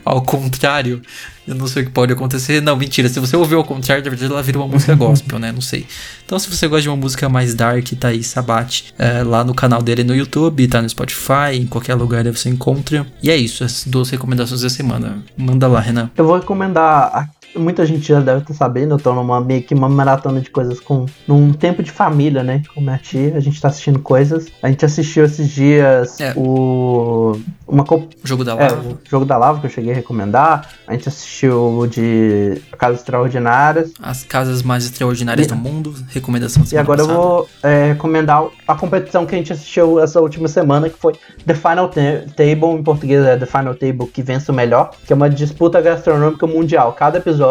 Ao contrário, eu não sei o que pode acontecer. Não, mentira. Se você ouvir ao contrário, na verdade ela vira uma música gospel, né? Não sei. Então, se você gosta de uma música mais dark, tá aí Sabat é, lá no canal dele no YouTube, tá no Spotify, em qualquer lugar você encontra. E é isso, as duas recomendações da semana. Manda lá, Renan.
Eu vou recomendar. Muita gente já deve estar sabendo, eu tô numa meio que uma maratona de coisas com. num tempo de família, né? Com minha tia, a gente tá assistindo coisas. A gente assistiu esses dias
É.
o. Uma co-
Jogo da
É,
Lava.
o jogo da lava que eu cheguei a recomendar. A gente assistiu o de Casas Extraordinárias.
As casas mais extraordinárias
E-
do mundo. Recomendação da
E agora eu
passada.
vou é, recomendar a competição que a gente assistiu essa última semana, que foi The Final Ta- Table, em português é The Final Table que vence o melhor, que é uma disputa gastronômica mundial. Cada episódio,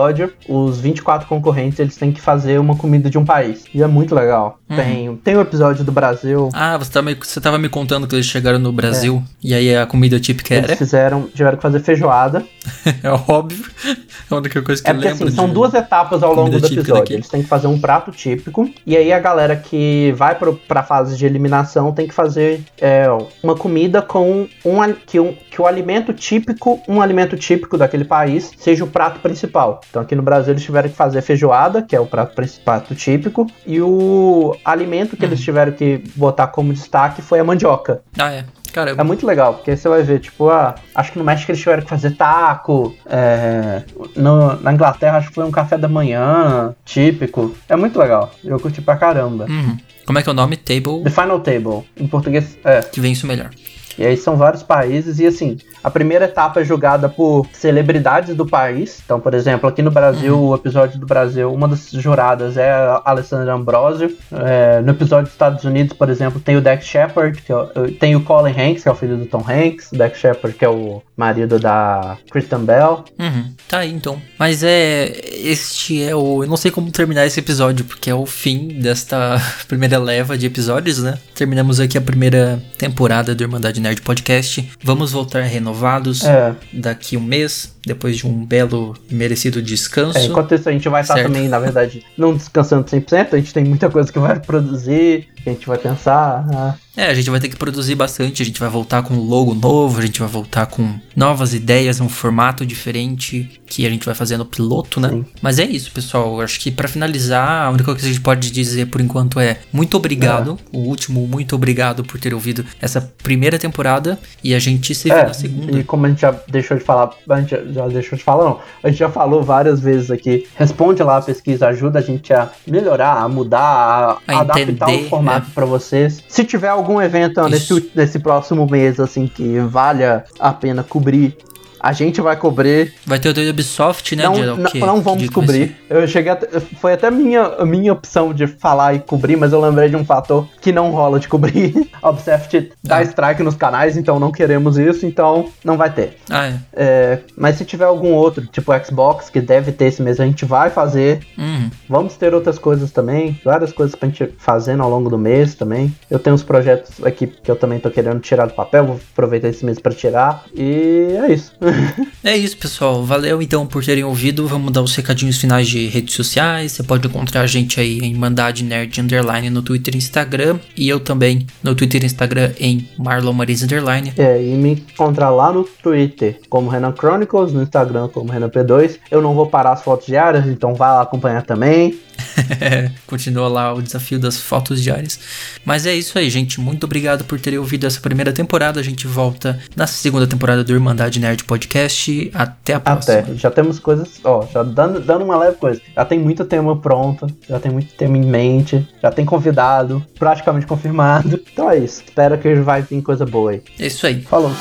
os 24 concorrentes, eles têm que fazer uma comida de um país. E é muito legal.
Uhum.
Tem, tem o episódio do Brasil.
Ah, você, tá me, você tava me contando que eles chegaram no Brasil e aí a comida típica
Eles
era?
fizeram, tiveram que fazer feijoada.
É óbvio. É a única coisa que
É
eu
porque
lembro.
assim, são duas etapas ao longo do episódio.
daqui.
Eles têm que fazer um prato típico. E aí a galera que vai pro, pra fase de eliminação tem que fazer é, uma comida com um, que, um, que o alimento típico, um alimento típico daquele país, seja o prato principal. Então aqui no Brasil eles tiveram que fazer feijoada, que é o prato principal típico. E o alimento que eles
Uhum.
tiveram que botar como destaque foi a mandioca.
Ah, é. Cara,
É muito legal, porque você vai ver, tipo, ah, acho que no México eles tiveram que fazer taco, é, no- na Inglaterra acho que foi um café da manhã típico. É muito legal, eu curti pra caramba.
Uhum. Como é que é o nome? Table
The Final Table, em português, é.
que vence o melhor.
E aí são vários países e assim, a primeira etapa é julgada por celebridades do país. Então, por exemplo, aqui no Brasil, o episódio do Brasil, uma das juradas é a Alessandra Ambrosio. É, no episódio dos Estados Unidos, por exemplo, tem o Dex Shepard, que é tem o Colin Hanks, que é o filho do Tom Hanks, o Dex Shepard, que é o marido da Kristen Bell.
Uhum. Tá aí então. Mas é. Este é o. Eu não sei como terminar esse episódio, porque é o fim desta primeira leva de episódios, né? Terminamos aqui a primeira temporada do Irmandade Nerd Podcast. Vamos voltar renovados
É,
daqui um mês, depois de um belo e merecido descanso.
é, enquanto isso a gente vai estar
Certo.
também, na verdade, não descansando 100%, a gente tem muita coisa que vai produzir, que a gente vai pensar. ah,
É, a gente vai ter que produzir bastante, a gente vai voltar com um logo novo, a gente vai voltar com novas ideias, um formato diferente que a gente vai fazer no piloto, né? Sim. Mas é isso, pessoal. Acho que para finalizar, a única coisa que a gente pode dizer por enquanto é muito obrigado. É. O último, muito obrigado por ter ouvido essa primeira temporada e a gente se vê é, na segunda.
E como a gente já deixou de falar, a gente já deixou de falar, não. A gente já falou várias vezes aqui. Responde lá a pesquisa, ajuda a gente a melhorar, a mudar, a, a adaptar o formato é. para vocês. Se tiver algum evento nesse, nesse próximo mês, assim, que valha a pena cobrir, a gente vai cobrir.
Vai ter o da Ubisoft, né?
Não, não, não, vamos cobrir. Eu cheguei a, foi até minha minha opção de falar e cobrir, mas eu lembrei de um fator que não rola de cobrir. A Ubisoft dá ah. strike nos canais, então não queremos isso, então não vai ter.
Ah, é.
é. Mas se tiver algum outro, tipo Xbox, que deve ter esse mês, a gente vai fazer.
Uhum.
Vamos ter outras coisas também, várias coisas pra gente fazendo ao longo do mês também. Eu tenho uns projetos aqui que eu também tô querendo tirar do papel, vou aproveitar esse mês para tirar. E é isso.
é isso, pessoal. Valeu então por terem ouvido. Vamos dar os recadinhos finais de redes sociais. Você pode encontrar a gente aí em Mandade Nerd Underline no Twitter e Instagram. E eu também no Twitter e Instagram em Marlon Marins Underline.
É, e me encontrar lá no Twitter como Renan Chronicles, no Instagram como Renan P2. Eu não vou parar as fotos diárias, então vai lá acompanhar também.
Continua lá o desafio das fotos diárias. Mas é isso aí, gente. Muito obrigado por terem ouvido essa primeira temporada. A gente volta na segunda temporada do Irmandade Nerd Podcast. Até a próxima.
Até. Já temos coisas, ó, já dando, dando uma leve coisa. Já tem muito tema pronto, já tem muito tema em mente, já tem convidado, praticamente confirmado. Então é isso. Espero que vai vir coisa boa aí.
É isso aí.
Falou.